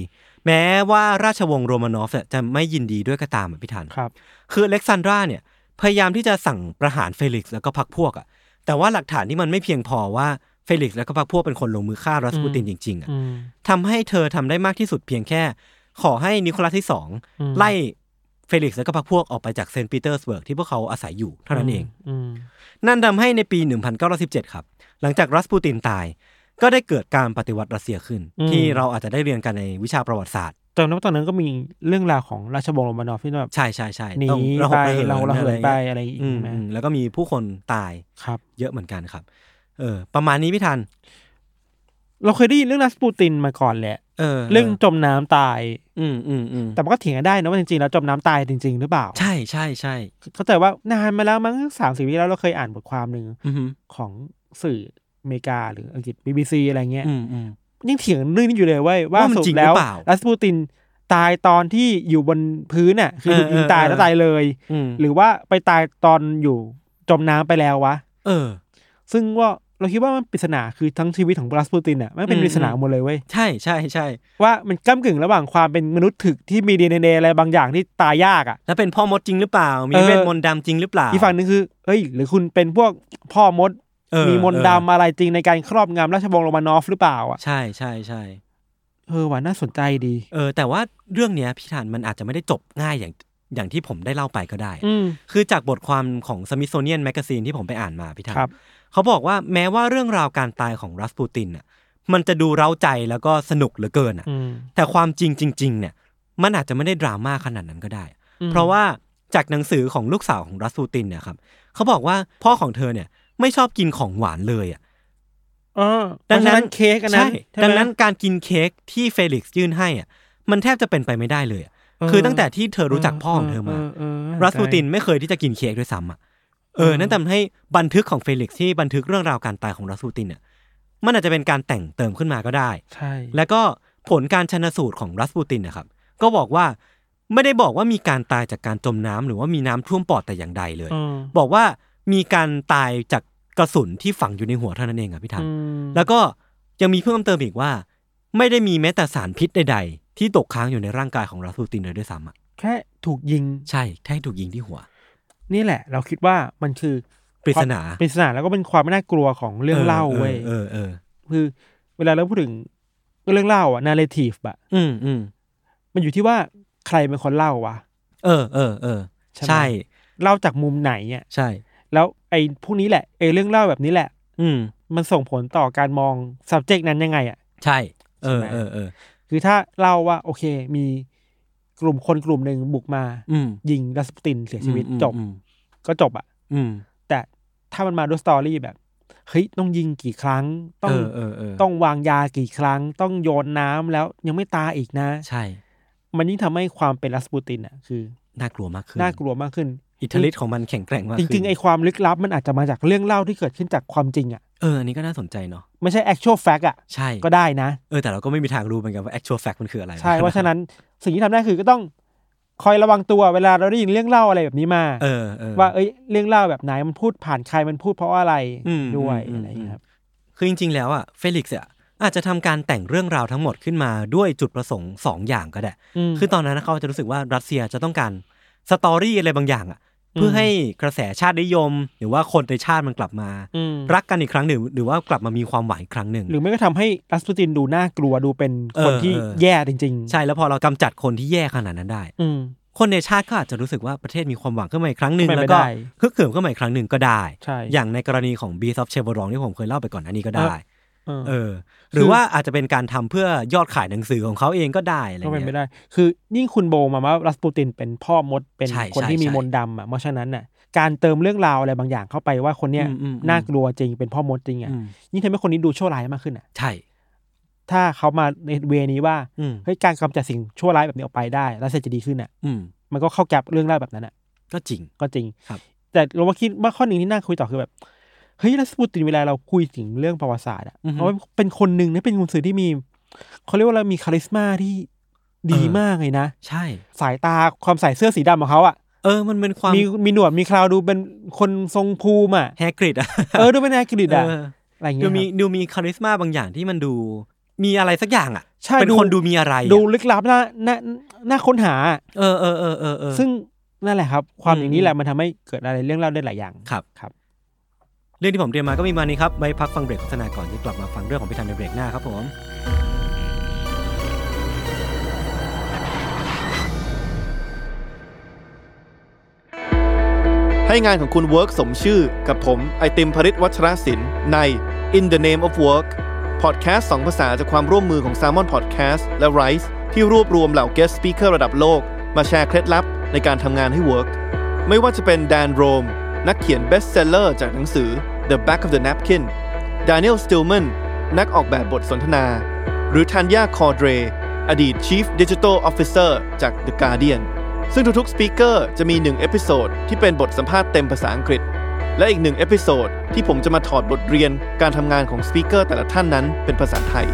แม้ว่าราชวงศ์โรมานอฟเนี่ยจะไม่ยินดีด้วยก็ตามอะพี่ทันครับ คืออเล็กซานดราเนี่ยพยายามที่จะสั่งประหารเฟลิกซ์แล้วก็พรรคพวกอะแต่ว่าหลักฐานที่มันไม่เพียงพอว่าเฟลิกซ์แล้วก็พรรคพวกเป็นคนลงมือฆ่ารัสปูตินจริงๆอะอืมทำให้เธอทำได้มากที่สุดเพียงแค่ ขอให้นิโคลัสที่สองอืมไล่ เฟลิกซ์และก็พรรคพวกออกไปจากเซนต์ปีเตอร์สเบิร์กที่พวกเขาอาศัยอยู่เท่านั้นเองอืมนั่นทำให้ในปี 1917 ครับ หลังจากรัสปูตินตาย ก็ได้เกิดการปฏิวัติรัสเซียขึ้น ที่เราอาจจะได้เรียนกันในวิชาประวัติศาสตร์ตอนนั้นตอนนั้นก็มีเรื่องราวของราชวงศ์โรมานอฟที่แบบใช่ใช่ใช่หนีต้องระหไปกระเหินเราระเหินไปอะอะไรอย่างอืงี้มไหมอืมแล้วก็มีผู้คนตายครับ เยอะเหมือนกันครับ เออ ประมาณนี้พี่ทัน เราเคยได้ยินเรื่องรัสปูตินมาก่อนแหละเออเรื่องจมน้ำตาย อืมอืมอืมแต่มันก็เถียงกันได้นะว่าจริงๆแล้วจมน้ำตายจริง ๆ หรือเปล่า ใช่ใช่ใช่เข้าใจว่านานมาแล้วมั้งสามสี่ปีแล้วเราเคยอ่านบทความหนึ่งอืมของสื่ออเมริกาหรืออังกฤษ BBC อะไรเงี้ยอืมอืมยังเถียงเรื่องนี้อยู่เลยเว้ยว่าว่ามันสุดจริงแล้วหรือเปล่ารัสปูตินตายตอนที่อยู่บนพื้นน่ะ คือเออถูกยิงเออตายเออแล้วตายเลยอืมหรือว่าไปตายตอนอยู่จมน้ำไปแล้ววะ เออ ซึ่งว่า เราคิดว่ามันปริศนาคือทั้งชีวิตของรัสปูตินอะมันเป็นอืมปริศนาหมดเลยเว้ยใช่ใช่ใช่ว่ามันก้ากึ่งระหว่างความเป็นมนุษย์ถึกที่มีดีเอ็นเออะไรบางอย่างที่ตายยากอะแล้วเป็นพ่อมดจริงหรือเปล่า มีเออเวทมนต์ดำจริงหรือเปล่าอีกฝั่งหนึงคือเอ้ย หรือคุณเป็นพวกพ่อมดเออมีมนต์ดำอะไรจริงในการครอบงำราชวงศ์โรมานอฟหรือเปล่าอะใช่ใช่ใช่เออว่าน่าสนใจดีเออแต่ว่าเรื่องเนี้ยพี่ทันมันอาจจะไม่ได้จบง่ายอย่างอย่างที่ผมได้เล่าไปก็ได้อืมคือจากบทความของ Smithsonian Magazine ที่ผมไปอ่านมาพี่ทันครับ เขาบอกว่าแม้ว่าเรื่องราวการตายของรัสปูตินน่ะมันจะดูเร้าใจแล้วก็สนุกเหลือเกินอะอืมแต่ความจริงจริง ๆ เนี่ย มันอาจจะไม่ได้ดราม่าขนาดนั้นก็ได้อืมเพราะว่าจากหนังสือของลูกสาวของรัสปูตินเนี่ยครับเขาบอกว่าพ่อของเธอเนี่ยไม่ชอบกินของหวานเลยอะเออดังนั้นเค้กอันนั้นใช่ใช่ไหมดังนั้นการกินเค้กที่เฟลิกซ์ยื่นให้อะ มันแทบจะเป็นไปไม่ได้เลยอะคือตั้งแต่ที่เธอรู้จักพ่อของเธอมาเออรัสปูตินไม่เคยที่จะกินเค้กด้วยซ้ำอะ เออนั่นทำให้บันทึกของเฟลิกซ์ที่บันทึกเรื่องราวการตายของรัสปูตินเนี่ยมันอาจจะเป็นการแต่งเติมขึ้นมาก็ได้ ใช่ แล้วก็ผลการชันสูตรของรัสปูตินนะครับ ก็บอกว่าไม่ได้บอกว่ามีการตายจากการจมน้ำหรือว่ามีน้ำท่วมปอดแต่อย่างใดเลยเออบอกว่ามีการตายจากกระสุนที่ฝังอยู่ในหัวเท่านั้นเองอะพี่ทันอืมแล้วก็ยังมีเพิ่มเติมอีกว่า ไม่ได้มีแม้แต่สารพิษใด ๆ ที่ตกค้างอยู่ในร่างกายของรัสปูตินเลยด้วยซ้ำอะแค่ถูกยิง ใช่ แค่ถูกยิงที่หัว นี่แหละ เราคิดว่ามันคือปริศนาปริศนาแล้วก็เป็นความน่ากลัวของเรื่องเล่าเว้ยเออเออคือเวลาเราพูดถึงเรื่องเล่าอะนาเรทีฟอะอืมอืมมันอยู่ที่ว่าใครเป็นคนเล่าวะเออเออเออใช่ไหมใช่เล่าจากมุมไหนอะใช่ แล้วไอ้พวกนี้แหละไอ้เรื่องเล่าแบบนี้แหละ อืม มันส่งผลต่อการมอง subject นั้นยังไงอะใช่ เออใช่ไหมเออเออคือถ้าเล่าว่า โอเค มี กลุ่มคนกลุ่มหนึ่งบุกมา อืม ยิงรัสปูตินเสียชีวิตอืมจบ อืมก็จบอะอืมแต่ถ้ามันมาด้วยสตอรี่แบบเฮ้ยต้องยิงกี่ครั้ง ต้อเองอเออเออต้องวางยากี่ครั้ง ต้องโยนน้ำแล้วยังไม่ตายอีกนะ ใช่ มันยิ่งทำให้ความเป็นรัสปูตินอะคือน่ากลัวมากขึ้นน่ากลัวมากขึ้น อิทธิฤทธิ์ของมันแข็งแกร่งมากจขึ้นริงๆไอ้ความลึกลับมันอาจจะมาจากเรื่องเล่าที่เกิดขึ้นจากความจริงอะ เอออันนี้ก็น่าสนใจเนาะไม่ใช่ actual fact อะใช่ก็ได้นะ เออแต่เราก็ไม่มีทางรู้เหมือนกันว่า actual fact มันคืออะไรใช่เพราะฉะนั้นสิ่งที่ทำได้คือก็ต้องคอยระวังตัวเวลาเราได้ยินเรื่องเล่าอะไรแบบนี้มาเออเออว่าเอ้ยเรื่องเล่าแบบไหนมันพูดผ่านใครมันพูดเพราะอะไรอืมด้วยอืมอะไรอย่างเงี้ยครับคือจริง ๆ แล้วอะเฟลิกซ์อะอาจจะทำการแต่งเรื่องราวทั้งหมดขึ้นมาด้วยจุดประสงค์สองอย่างก็ได้มคือตอนนั้นเขาจะรู้สึกว่ารัสเซียจะต้องการ story อะไรบางอย่างอะ เพื่อให้กระแสชาตินิยม หรือว่าคนในชาติมันกลับมามรักกันอีกครั้งหนึ่ง หรือว่ากลับมามีความหวังอีกครั้งหนึ่ง หรือไม่ก็ทำให้รัสปูตินดูน่ากลัวดูเป็นคนเออที่เออแย่จริงใช่แล้วพอเรากำจัดคนที่แย่ขนาดนั้นได้ อืมคนในชาติก็อาจจะรู้สึกว่าประเทศมีความหวังขึ้นมาอีกครั้งหนึ่งเป็นไปแล้วก็ได้ฮึกเหิมขึ้นมาอีกครั้งหนึ่งก็ได้ใช่อย่างในกรณีของ b ีซอฟเชเวอรองที่ผมเคยเล่าไปก่อนอันนี้ก็ได้ เออเออ หรือว่าอาจจะเป็นการทำเพื่อยอดขายหนังสือของเขาเองก็ได้อะไรก็เป็นเงี้ไปยได้ คือยิ่งคุณโบมาว่ารัสปูตินเป็นพ่อมดเป็นใช่คนที่ใช่มีใช่มนต์ดำอะเพราะฉะนั้นน่ะการเติมเรื่องราวอะไรบางอย่างเข้าไปว่าคนเนี้ยอืมอืมอืมน่ากลัวจริงเป็นพ่อมดจริงอะอืมยิ่งทำให้คนนี้ดูชั่วร้ายมากขึ้นอะ ใช่ ถ้าเขามาในเวนี้ว่าอืมเฮ้ยการกำจัดสิ่งชั่วร้ายแบบนี้ออกไปได้ แล้วเศรษฐจะดีขึ้นอะอืมมันก็เข้าแก็บเรื่องเล่าแบบนั้นอะ ก็จริงก็จริงครับ แต่เราว่าคิดว่าข้อหนึ่งที่น่าคุยต่อคือแบบ เฮ้ยรัสปูตินเวลาเราคุยถึงเรื่องประวัติศาสตร์อะเพราะว่าเป็นคนหนึ่งนะเป็นกุนซือที่มีเขาเรียกว่าเรามี charisma ที่ดีมากเลยนะ ใช่ สายตาความใส่เสื้อสีดำของเขาอะเออ มันเป็นความมีมีหนวดมีเคราดูเป็นคนทรงภูมิอะแฮกริดอะเออดูเป็นนายกฤษอะเอออะไรอย่างดูเงี้ยมีครับดูมี charisma บางอย่างที่มันดูมีอะไรสักอย่างอะใช่เป็นดูคนดูมีอะไรอะดูลึกลับน่าน่าน่าค้นหา เออเออเออเออเออซึ่งนั่นแหละครับ ความอืมอย่างนี้แหละมันทำให้เกิดอะไรเรื่องเล่าได้หลายอย่างครับครับเรื่องที่ผมเตรียมมาก็มีมานี้ครับไว้พักฟังเบรกโฆษณาก่อนที่กลับมาฟังเรื่องของพี่ทันในเบรกหน้าครับผมให้งานของคุณ work สมชื่อกับผม ไอติมพริษฐ์ วัชรสินธุใน In the Name of Work พอดแคสต์สองภาษาจากความร่วมมือของ Salmon Podcast และ Rise ที่รวบรวมเหล่า guest speaker ระดับโลก มาแชร์เคล็ดลับในการทำงานให้ work ไม่ว่าจะเป็น Dan Roam นักเขียน bestseller จากหนังสือ The Back of the Napkin Daniel Stillman นักออกแบบบทสนทนา หรือ Tanya Cor drey อดีต Chief Digital Officer จาก The Guardian ซึ่งทุกๆ speaker จะมี1 episode ที่เป็นบทสัมภาษณ์เต็มภาษาอังกฤษ และอีกหนึ่ง episode ที่ผมจะมาถอดบทเรียนการทำงานของ speaker แต่ละท่านนั้นเป็นภาษาไทย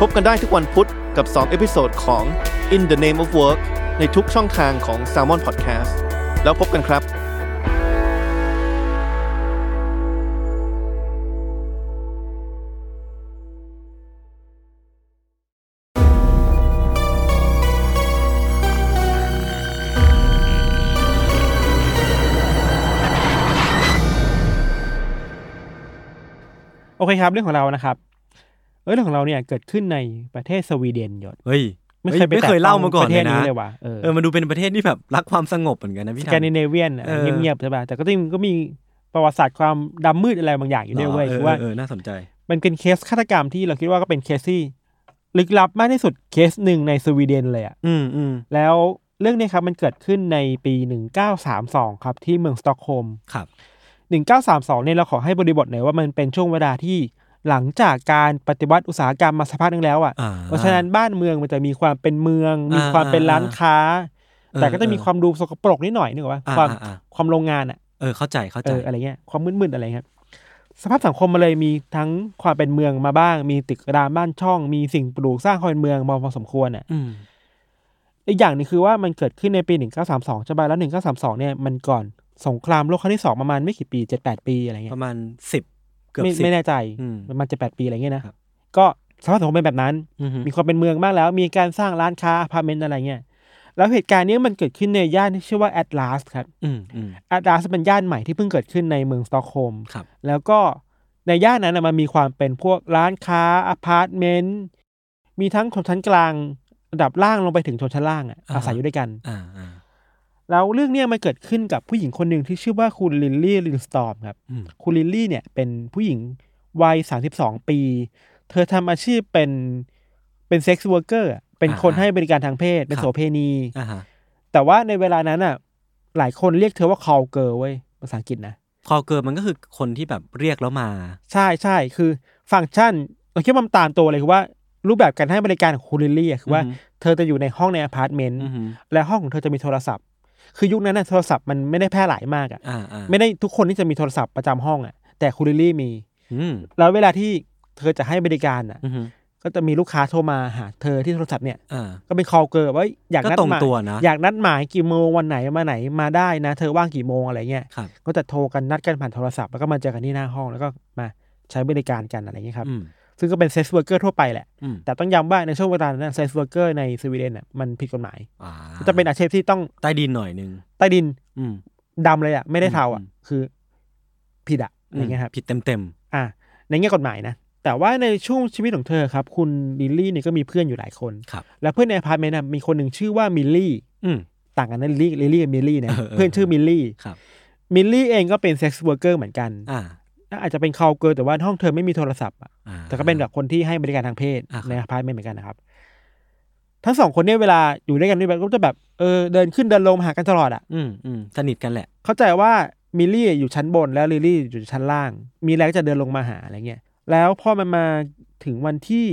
พบกันได้ทุกวันพุธกับ 2 episode ของ In the Name of Work ในทุกช่องทางของ Salmon Podcast แล้วพบกันครับ เคครับเรื่องของเรานะครับ เออเรื่องของเราเนี่ยเกิดขึ้นในประเทศสวีเดนยศเฮ้ยไม่เคยไปไม่เคยเล่ามาก่อนประเทเลศยนี้นะเลยว่ะเออเออมันดูเป็นประเทศที่แบบรักความสงบเหมือนกันนะพี่สทันแกนดิเนเวียนอะเออเงียบๆใช่ป่ะแต่ก็จริงก็มีประวัติศาสตร์ความดำมืดอะไรบางอย่างอยู่ด้วยเว้ยเออคือว่าเออเออน่าสนใจ มันเป็นเคสฆาตกรรมที่เราคิดว่าก็เป็นเคสที่ลึกลับมากที่สุดเคสหนึ่งในสวีเดนเลยอะอืมอืมแล้วเรื่องนี้ครับมันเกิดขึ้นในปีหนึ่งเก้าสามสองครับที่เมืองสต็อกโฮล์มครับ หนึ่งเก้าสามสองเนี่ยเราขอให้บริบทหน่อยว่ามันเป็นช่วงเวลาที่หลังจากการปฏิวัติอุตสาหกรรมมาสักพักหนึงแล้วอะอ่าเพราะฉะนั้นบ้านเมืองมันจะมีความเป็นเมือง มีอ่าความเป็นอ่าร้านค้าเออแต่ก็จะมีเออความดูสกปรกนิดหน่อยนึกว่าอ่าความอ่าอ่าความโรงงานอะเออเข้าใจเข้าเอใจออะไรเงี้ยความมืดๆอะไรครับสภาพสังคมมันเลยมีทั้งความเป็นเมืองมาบ้าง มีตึกรามบ้านช่อง มีสิ่งปลูกสร้างความเป็นเมืองมาพอสมควรอะอืมอีกอย่างหนึงคือว่ามันเกิดขึ้นในปีหนึ่งเก้าสามสองใช่ป่ะแล้วหนึ่งเก้าสามสองเนี่ยมันก่อน สงครามโลกครั้งที่สองประมาณไม่กี่ปีเจ็ดแปดปีอะไรเงี้ยประมาณสิบเกือบไม่สิบไม่แน่ใจอืมประมาณเจ็ดแปดปีอะไรเงี้ยนะครับก็สภาพสังคมเป็นแบบนั้นอืมมีความเป็นเมืองมากแล้ว มีการสร้างร้านค้าอพาร์ตเมนต์อะไรเงี้ยแล้วเหตุการณ์นี้มันเกิดขึ้นในย่านที่ชื่อว่าแอตลาสครับอืมอืมแอตลาสเป็นย่านใหม่ที่เพิ่งเกิดขึ้นในเมืองสต็อกโฮล์มครับแล้วก็ในย่านนั้นนะมันมีความเป็นพวกร้านค้าอพาร์ตเมนต์มีทั้งชนชั้นกลางระดับล่างลงไปถึงชนชั้นล่างอะอ่าฮะอาศัยอยู่ด้วยกันอ่าอ่า แล้วเรื่องเนี้ยมันเกิดขึ้นกับผู้หญิงคนหนึ่งที่ชื่อว่าคุณลิลลี่ลินด์สตรอมครับอืมคุณลิลลี่เนี่ยเป็นผู้หญิงวัยสามสิบสองปี เธอทำอาชีพเป็นเป็น sex worker เป็นคนให้บริการทางเพศ เป็นโสเพณีอ่าฮะแต่ว่าในเวลานั้นอะ หลายคนเรียกเธอว่า call girl เว้ยภาษาอังกฤษนะ call girl มันก็คือคนที่แบบเรียกแล้วมา ใช่ใช่คือฟังก์ชันเราคิดว่ามันตามตัวเลยคือว่ารูปแบบการให้บริการของคุณลิลลี่อะคือว่าอือฮึเธอจะอยู่ในห้องในอพาร์ตเมนต์อือหือและห้องของเธอจะมีโทรศัพท์ คือยุคนั้นน่ะโทรศัพท์มันไม่ได้แพร่หลายมากอะอ่าอ่าไม่ได้ทุกคนที่จะมีโทรศัพท์ประจำห้องอะ แต่คุณลิลลี่มีอืมแล้วเวลาที่เธอจะให้บริการอะอือหือก็จะมีลูกค้าโทรมาหาเธอที่โทรศัพท์เนี่ยอ่าก็เป็น call girl ว่าอยากนัดก็ตรงหมายตัวนะอยากนัดหมายกี่โมงวันไหนมาไหนมาได้นะ เธอว่างกี่โมงอะไรเงี้ยครับก็จะโทรกันนัดกันผ่านโทรศัพท์แล้วก็มาเจอกันที่หน้าห้องแล้วก็มาใช้บริการกันอะไรเงี้ยครับอืม ซึ่งก็เป็น sex worker ทั่วไปแหละอืมแต่ต้องย้ำว่าในช่วงเวลานั้น sex worker ในสวีเดนอะมันผิดกฎหมายอ่าจะเป็นอาชีพที่ต้องใต้ดินหน่อยนึงใต้ดินอืมดำเลยอะไม่ได้เทาอะอืมคือผิดอะอะไรเงี้ยครับผิดเต็มเต็มอะในแง่กฎหมายนะแต่ว่าในช่วงชีวิตของเธอครับ คุณลิลลี่เนี่ยก็มีเพื่อนอยู่หลายคนๆครับแล้วเพื่อนในอพาร์ตเมนต์น่ะมีคนหนึ่งชื่อว่ามิลลี่อืมต่างกันนะลิลลี่ลิลลี่กับมิลลี่นะเออเออเพื่อนชื่อมิลลี่ครับมิลลี่เองก็เป็น sex worker เหมือนกัน อ่าอาจจะเป็น call girl แต่ว่าห้องเธอไม่มีโทรศัพท์อะอ่าแต่ก็เป็นแบบคนที่ให้บริการทางเพศอ่าครับในอพาร์ตเมนต์เหมือนกันนะครับ ทั้งสองคนเนี่ยเวลาอยู่ด้วยกันด้วยกันก็จะแบบเออเดินขึ้นเดินลงมาหากันตลอดอะ อืมอืมสนิทกันแหละ เข้าใจว่ามิลลี่อยู่ชั้นบนแล้วลิลลี่อยู่ชั้นล่าง มีอะไรก็จะเดินลงมาหาอะไรเงี้ยแล้วพอมันมาถึงวันที่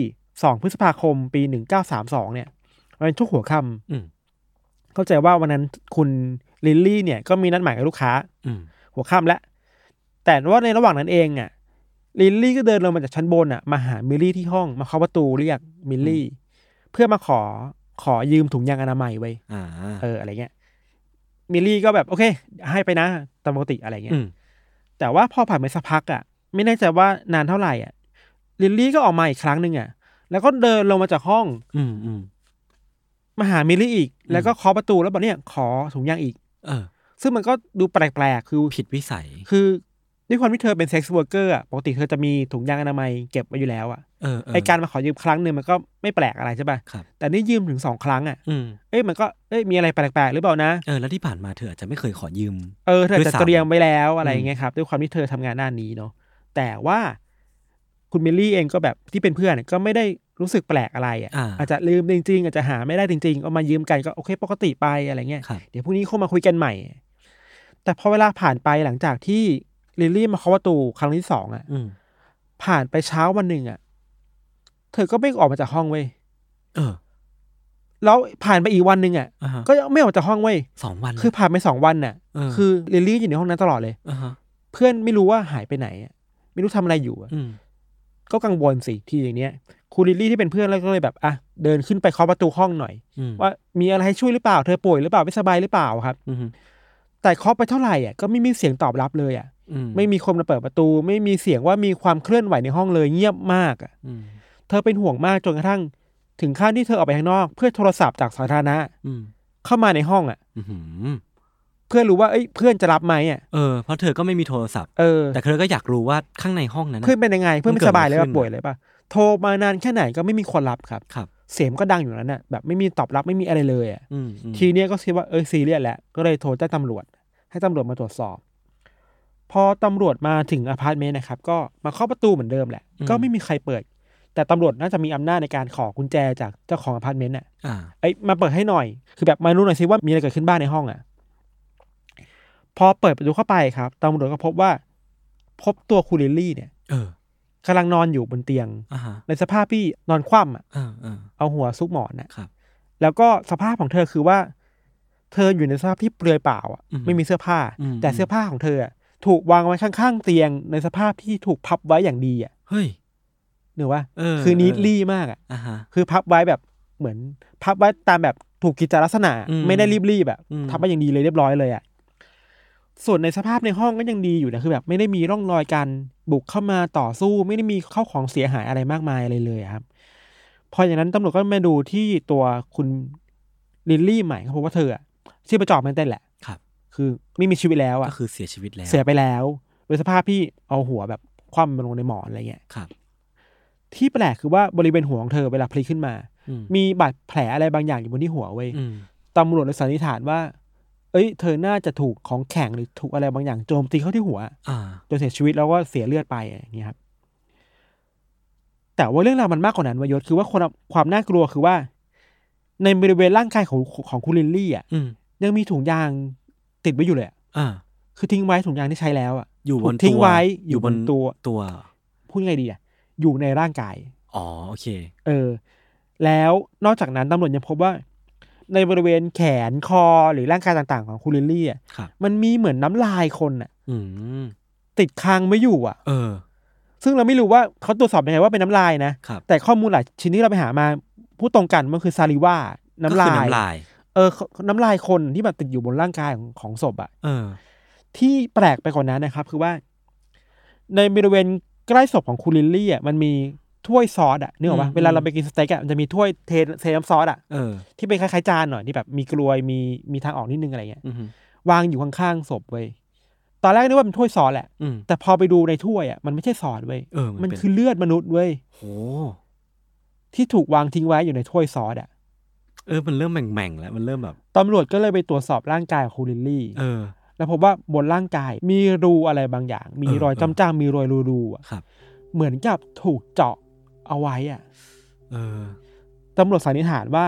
สองพฤษภาคมปีหนึ่งเก้าสามสองเนี่ยมันเป็นช่วงหัวค่ำอืมเข้าใจว่าวันนั้นคุณลิลลี่เนี่ยก็มีนัดหมายกับลูกค้าอืมหัวค่ำแล้ว แต่ว่าในระหว่างนั้นเองอะลิลลี่ก็เดินลงมาจากชั้นบนอะมาหามิลลี่ที่ห้องมาเคาะประตูเรียกมิลลี่ เพื่อมาขอขอยืมถุงยางอนามัยไว้อ่าเอออะไรเงี้ยมิลลี่ก็แบบโอเค ให้ไปนะตามปกติอะไรเงี้ยอืมแต่ว่าพอผ่านไปสักพักอะ ไม่แน่ใจว่านานเท่าไหร่อะลิลลี่ก็ออกมาอีกครั้งหนึ่งอะ แล้วก็เดินลงมาจากห้อง อืมอืมมาหามิลลี่อีกอืมแล้วก็เคาะประตูแล้วบอกเนี่ยขอถุงยางอีก เออ ซึ่งมันก็ดูแปลกๆคือผิดวิสัย คือ ด้วยความที่เธอเป็นเซ็กซ์ r ว r ร์เกอร์อะปกติเธอจะมีถุงยางอนามัยเก็บไว้อยู่แล้วอะเออไอ้การมาขอยืมครั้งหนึ่งมันก็ไม่แปลกอะไรใช่ป่ะครับแต่นี่ยืมถึงสองครั้งอะอืมเอ้ยมันก็เอ้ยมีอะไรแปลกๆหรือเปล่านะ เออแล้วที่ผ่านมาเธออาจจะไม่เคยขอยืม เออเธอด้วยจะซ้ำเตรียมไว้แล้วอะไรอืมอย่างเงี้ยครับด้วยความที่เธอทำงานด้านนี้เนาะ แต่ว่าคุณมิลลี่เองก็แบบที่เป็นเพื่อนก็ไม่ได้รู้สึกแปลกอะไรอะอ่าอาจจะลืมจริงๆ อาจจะหาไม่ได้จริงๆก็มายืมกันก็โอเคปกติไปอะไรเงี้ยครับเดี๋ยวพรุ่งนี้เข้ามาคุยกันใหม่ แต่พอเวลาผ่านไปหลังจากที่ ลิลลี่มาเคาะประตูครั้งที่สองอะอืมผ่านไปเช้าวันหนึ่งอะ เธอก็ไม่ออกมาจากห้องเว้ยเออ แล้วผ่านไปอีกวันหนึ่งอะอ่าฮะก็ยังไม่ออกจากห้องเว้ยสองวัน คือผ่านไปสองวันน่ะเออคือลิลลี่อยู่ในห้องนั้นตลอดเลยอ่าฮะเพื่อนไม่รู้ว่าหายไปไหนอะไม่รู้ทำอะไรอยู่อะอืมก็กังวลสิทีอย่างเนี้ยครูลิลลี่ที่เป็นเพื่อนแล้วก็เลยแบบอะเดินขึ้นไปเคาะประตูห้องหน่อยอืมว่ามีอะไรให้ช่วยหรือเปล่า เธอป่วยหรือเปล่าไม่สบายหรือเปล่าครับอืมแต่เคาะไปเท่าไหร่อะก็ไม่มีเสียงตอบรับเลยอะอืม ไม่มีคนมาเปิดประตู ไม่มีเสียงว่ามีความเคลื่อนไหวในห้องเลยเงียบมากอะอืมเธอเป็นห่วงมากจนกระทั่ง ถึงขั้นที่เธอออกไปข้างนอก เพื่อโทรศัพท์จากสาธารณะอืมเข้ามาในห้องอะอืเพื่อรู้ว่าเอ้ยเพื่อนจะรับไหมอะเออเพราะเธอก็ไม่มีโทรศัพท์เออแต่เธอก็อยากรู้ว่าข้างในห้องนั้นน่ะเพื่อนเป็นยังไง เพื่อนไม่มันเกิสดบายเลยอะไรว่าขึ้นป่วยเลยป่ะโทรมานานแค่ไหนก็ไม่มีคนรับครับครับ เสียงก็ดังอยู่นั้นน่ะแบบไม่มีตอบรับไม่มีอะไรเลยอะอืมอืมทีเนี้ยก็คิดว่าเออซีเรียสแหละก็เลยโทรแจ้งตำรวจ ให้ตำรวจมาตรวจสอบ พอตำรวจมาถึงอพาร์ตเมนต์นะครับ ก็มาเคาะประตูเหมือนเดิมแหละ ก็ไม่มีใครเปิด แต่ตำรวจน่าจะมีอำนาจในการขอกุญแจจากเจ้าของอพาร์ตเมนต์น่ะอ่าเอ้ยมาเปิดให้หน่อย คือแบบมารู้หน่อยสิว่ามีอะไรเกิดขึ้นบ้านในห้องอะ พอเปิดประตูเข้าไปครับตำรวจก็พบว่า พบตัวคูลิลลี่เนี่ย เออกำลังนอนอยู่บนเตียงอ่าฮะในสภาพที่นอนคว่ำอะอ่าอ่าเอาหัวซุกหมอนน่ะครับแล้วก็สภาพของเธอคือว่า เธออยู่ในสภาพที่เปลือยเปล่าอะอืมไม่มีเสื้อผ้าอืมแต่เสื้อผ้าของเธออะ ถูกวางไว้ข้างๆเตียงในสภาพที่ถูกพับไว้อย่างดีอะเฮ้ยหรือว่าเออคือนิดเออลี่มากอะอ่าฮะคือพับไว้แบบเหมือน พับไว้ตามแบบถูกกิจลักษณะอืมไม่ได้รีบๆแบบอืมทำไว้อย่างดีเลยเรียบร้อยเลยอะส่วนในสภาพในห้องก็ยังดีอยู่นะคือแบบไม่ได้มีร่องรอยการบุกเข้ามาต่อสู้ ไม่ได้มีเข้าของเสียหายอะไรมากมายอะไรเลยอะครับ พออย่างนั้นตำรวจก็มาดูที่ตัวคุณลิลลี่ใหม่เขาพบว่าเธออะชีพจรไม่เต้นแหละ ครับคือไม่มีชีวิตแล้วอะก็คือเสียชีวิตแล้ว เสียไปแล้วโดยสภาพที่เอาหัวแบบคว่ำลงในหมอนอะไรเงี้ยครับ ที่แปลกคือว่าบริเวณหัวของเธอเวลาพลิกขึ้นมาอืมมีบาดแผลอะไรบางอย่างอยู่บนที่หัวเว้ยอืมตำรวจเลยสันนิษฐานว่า เอ้ย เธอน่าจะถูกของแข็งหรือถูกอะไรบางอย่างโจมตีเข้าที่หัวอ่าจนเสียชีวิตแล้วก็เสียเลือดไปอย่างเงี้ยครับ แต่ว่าเรื่องราวมันมากกว่านั้นว่ะยศคือว่าคนความน่ากลัวคือว่า ในบริเวณร่างกายของของคุณลิลลี่อะอืมยังมีถุงยาง ติดไว้อยู่เลยอะอ่า คือทิ้งไว้ถุงยางที่ใช้แล้วอะอยู่บนถูกทิ้งตัวไว้ออยู่ยู่บบนนตัว ตัว พูดยังไงดีอะอยู่ในร่างกาย อ๋อ โอเค เออ แล้วนอกจากนั้นตำรวจยังพบว่า ในบริเวณแขนคอหรือร่างกายต่างๆ ของคุณลิลลี่อะครับ มันมีเหมือนน้ำลายคนอะอืม ติดค้างไม่อยู่อะเออ ซึ่งเราไม่รู้ว่าเขาตรวจสอบยังไงว่าเป็นน้ำลายนะ ครับแต่ข้อมูลหลายชิ้นที่เราไปหามาพูดตรงกันมันคือซาลิว่าน้ำลาก็คือย น้ำลาย เออน้ำลายคนที่แบบติดอยู่บนร่างกายของของศพอะเออที่แปลกไปกว่านั้นนะครับ คือว่า ในบริเวณใกล้ศพของคุณลิลลี่อะมันมีถ้วยซอสอะนึกออกปะอืมเวลาเราไปกินสเต็กอะมันจะมีถ้วยเทเทน้ำซอสอะเออที่เป็นคล้ายๆจานหน่อยที่แบบมีกรวยมีมีทางออกนิดนึงอะไรเงี้ยอืมวางอยู่ข้างๆศพเว้ยตอนแรกนึกว่าเป็นถ้วยซอสแหละอืมแต่พอไปดูในถ้วยอะมันไม่ใช่ซอสเว้ยเออมันเป็นคือเลือดมนุษย์เว้ยโหที่ถูกวางทิ้งไว้อยู่ในถ้วยซอสอะ เออมันเริ่มแหม่งๆแล้วมันเริ่มแบบตำรวจก็เลยไปตรวจสอบร่างกายของคุณลิลลี่เออ แล้วพบว่าบนร่างกายมีรูอะไรบางอย่าง มีเออรอยเออจ้ำๆมีรอยรูๆอะครับ เหมือนกับถูกเจาะเอาไว้อะ เออตำรวจสันนิษฐานว่า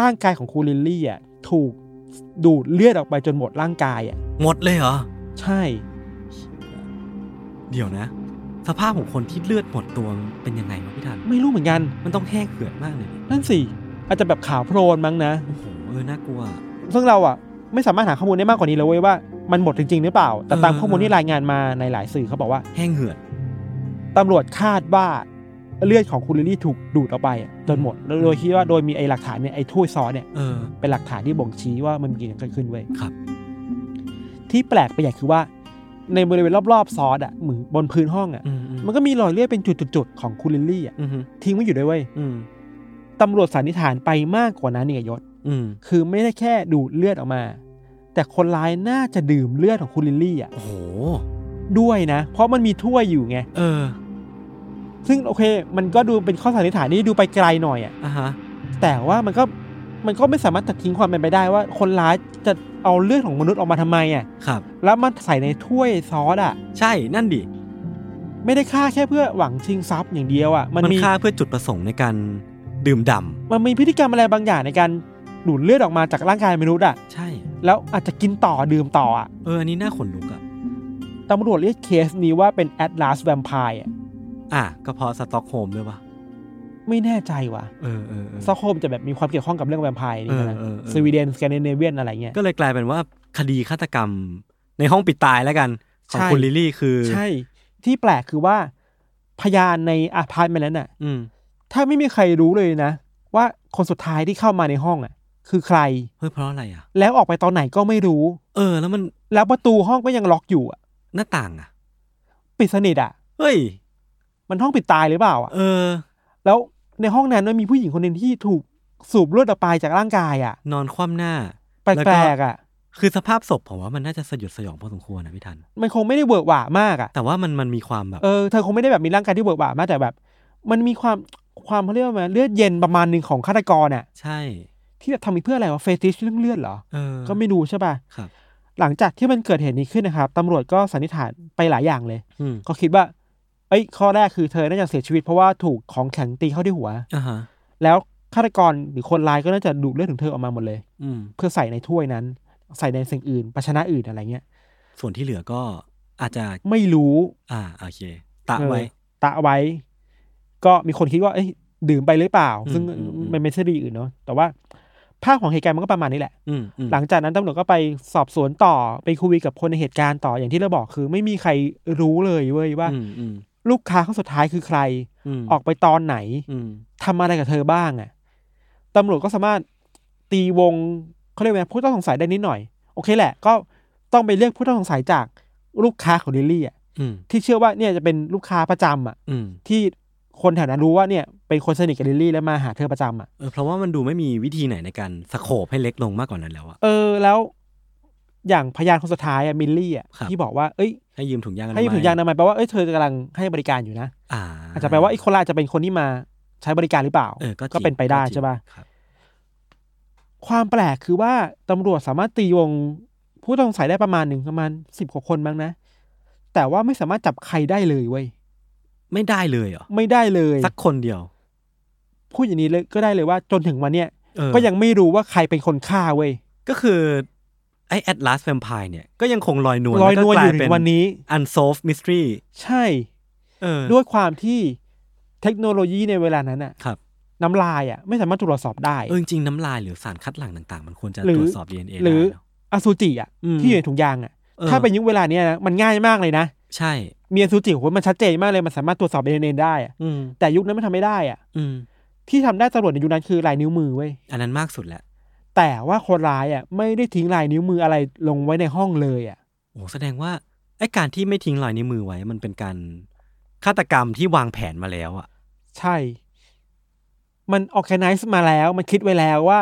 ร่างกายของคุณลิลลี่อะถูกดูดเลือดออกไปจนหมดร่างกายอะ หมดเลยเหรอ ใช่ เดี๋ยวนะ สภาพของคนที่เลือดหมดตัวมันเป็นยังไงวะพี่ทัน ไม่รู้เหมือนกัน มันต้องแห้งเหือดมากเลยดินั่นสิ อาจจะแบบขาวโพลนมั้งนะโอ้โหเออน่ากลัว ซึ่งเราอะไม่สามารถหาข้อมูลได้มากกว่านี้เลยเว้ยว่ามันหมดจริง ๆ หรือเปล่า แต่เออตามข้อมูลที่รายงานมาในหลายสื่อเขาบอกว่าแห้งเหือดตำรวจคาดว่าเลือดของคุณลิลลี่ถูกดูดออกไปอะจนหมดแล้วโดยคิดว่าโดยมีไอ้หลักฐานเนี่ยไอ้ถ้วยซอสเนี่ยเออเป็นหลักฐานที่บ่งชี้ว่ามันมีอะไรเกิดขึ้นเว้ยครับ ที่แปลกไปอย่างคือว่า ในบริเวณรอบๆซอสอะเหมือนบนพื้นห้องอะอืมอืมมันก็มีรอยเลือดเป็นจุดๆๆของคุณลิลลี่อะอืมทิ้งไว้อยู่ด้วยเว้ยอืม ตำรวจสันนิษฐานไปมากกว่านั้นอีกอะยศอืมคือไม่ได้แค่ดูดเลือดออกมา แต่คนร้ายน่าจะดื่มเลือดของคุณลิลลี่อะโอ้โหด้วยนะ เพราะมันมีถ้วยอยู่ไงเออ ซึ่งโอเค มันก็ดูเป็นข้อสันนิษฐานที่ดูไปไกลหน่อยอะอะฮะแต่ว่ามันก็มันก็ไม่สามารถตัดทิ้งความเป็นไปได้ว่า คนร้ายจะเอาเลือดของมนุษย์ออกมาทำไมอะครับ แล้วมันใส่ในถ้วยซอสอะใช่นั่นดิไม่ได้ฆ่าแค่เพื่อหวังชิงทรัพย์อย่างเดียวอะมันมันมีฆ่าเพื่อจุดประสงค์ในการ ดื่มด่มันมีพฤติกรรมอะไรบางอย่างในการดูดเลือดออกมาจากร่างกายมนุษย์อะ ใช่ แล้วอาจจะกินต่อดื่มต่ออะเอออันนี้น่าขนลุกอะตำรวจเรียกเคสนี้ว่าเป็น Atlas Vampire อะอะก็เพราะสต็อกโฮล์มด้วยปะไม่แน่ใจว่ะเออเออเออสต็อกโฮล์มจะแบบมีความเกี่ยวข้องกับเรื่องแวมไพร์นี่นะเออเออเออสวีเดนสแกนดิเนเวียนอะไรเงี้ยก็เลยกลายเป็นว่าคดีฆาตกรรมในห้องปิดตายแล้วกันของใช่คุณลิลลี่คือ ใช่ ที่แปลกคือว่าพยานในอพาร์ตเมนต์นั้นน่ะอืม ถ้าไม่มีใครรู้เลยนะ ว่าคนสุดท้ายที่เข้ามาในห้องอะ คือใคร เฮ้ยเพราะอะไรอะ แล้วออกไปตอนไหนก็ไม่รู้ เออ แล้วมันแล้วประตูห้องก็ยังล็อกอยู่อะ หน้าต่างอะ ปิดสนิทอะ เฮ้ย มันห้องปิดตายหรือเปล่าอะ เออ แล้วในห้องนั้นมันมีผู้หญิงคนหนึ่งที่ถูกสูบเลือดออกไปจากร่างกายอะ นอนคว่ำหน้าแปแล้วก็ลกๆอะ คือสภาพศพผมว่ามันน่าจะสยดสยองพอสมควรนะพี่ทัน มันคงไม่ได้เวิร์กหวามากอะ แต่ว่ามันมันมีความแบบ เออ เธอคงไม่ได้แบบมีร่างกายที่เบิกบานมากแต่แบบ มันมีความ ความเขาเรียกว่าไงเลือดเย็นประมาณหนึ่งของฆาตกรอะใช่ ที่แบบทำไปเพื่ออะไรวะเฟติชเรื่องเลือดเหรอ เออก็ไม่รู้ใช่ป่ะ ครับ หลังจากที่มันเกิดเหตุนี้ขึ้นนะครับตำรวจก็สันนิษฐานไปหลายอย่างเลย อืมก็คิดว่า เอ้ย ข้อแรกคือเธอน่าจะเสียชีวิตเพราะว่าถูกของแข็งตีเข้าที่หัว อ่าฮะ แล้วฆาตกรหรือคนร้ายก็น่าจะดูดเลือดของเธอออกมาหมดเลย อืม เพื่อใส่ในถ้วยนั้น ใส่ในสิ่งอื่นภาชนะอื่นอะไรเงี้ย ส่วนที่เหลือก็อาจจะ ไม่รู้ อ่า โอเค ตะไว้ เออตะไว้ ก็มีคนคิดว่าเอ้ยดื่มไปหรือเปล่าอืมซึ่งอืมอืมมันไม่ใช่ดีอื่นเนาะแต่ว่าภาพของเหตุการณ์มันก็ประมาณนี้แหละอืมอืมหลังจากนั้นตำรวจก็ไปสอบสวนต่อไปคุยกับคนในเหตุการณ์ต่ออย่างที่เราบอกคือ ไม่มีใครรู้เลยเว้ยว่าอืมอืมลูกค้าครั้งสุดท้ายคือใครออกไปตอนไหนอืมทำอะไรกับเธอบ้างอะ่ะตำรวจก็สามารถตีวงเขาเรียกว่าไงผู้ต้องสงสัยได้นิดหน่อย โอเคแหละ ก็ต้องไปเรียกผู้ต้องสงสัยจากลูกค้าของลิลลี่อะอืมที่เชื่อว่าเนี่ยจะเป็นลูกค้าประจำอะอืมที่ คนแถวนั้นรู้ว่าเนี่ยเป็นคนสนิทกับลิลลี่แล้วมาหาเธอประจำอะเออเพราะว่ามันดูไม่มีวิธีไหนในการ scope ให้เล็กลงมากกว่านั้นแล้วอะ เออแล้วอย่างพยานคนสุดท้ายอะมินนี่อะครับ ที่บอกว่าเอ้ยให้ยืมถุงยางอนามัให้ยืมถุงยางอนามัยแปลว่าเอ้ยเธอกำลังให้บริการอยู่นะอ่าอาจจะแปลว่าไอ้คนร้ายอาจจะเป็นคนที่มาใช้บริการหรือเปล่าเออก็จริงก็เป็นไปได้จริงใช่ป่ะครับ ความแปลกคือว่าตำรวจสามารถตีวงผู้ต้องสงสัยได้ประมาณหนึ่งประมาณสิบกว่าคนบ้างนะ แต่ว่าไม่สามารถจับใครได้เลยเว้ย ไม่ได้เลยเหรอไม่ได้เลยสักคนเดียว พูดอย่างนี้เลยก็ได้เลยว่าจนถึงวันเนี้ยเออก็ยังไม่รู้ว่าใครเป็นคนฆ่าเว้ยก็คือไอ้ Atlas Vampire เนี่ยก็ยังคงลอยนวลลอยนวลแก็อกยู่ถึเป็งวันนี้ unsolved mystery ใช่เออด้วยความที่เทคโนโลยีในเวลานั้นอะครับน้ำลายอะไม่สามารถตรวจสอบได้เออจริงๆน้ำลายหรือสารคัดหลั่งต่างๆ มันควรจะหรือตรวจสอบ DNA หรือได้เนอะอสุจิอะอืมที่อยู่ในถุงยางอะเออถ้าเป็นยุคเวลาเนี้ยนะมันง่ายมากเลยนะ ใช่ มีอสุจิโหมันชัดเจนมากเลยมันสามารถตรวจสอบดีเอ็นเอได้อะอืมแต่ยุคนั้นมันทำไม่ได้อะอืม ที่ทำได้ตำรวจในยุคนั้นคือลายนิ้วมือเว้ยอันนั้นมากสุดแหละแต่ว่าคนร้ายอะไม่ได้ทิ้งลายนิ้วมืออะไรลงไว้ในห้องเลยอะ โอ้แสดงว่าไอ้การที่ไม่ทิ้งรอยนิ้วมือไว้ มันเป็นการฆาตกรรมที่วางแผนมาแล้วอะใช่ มัน organize มาแล้ว มันคิดไว้แล้วว่า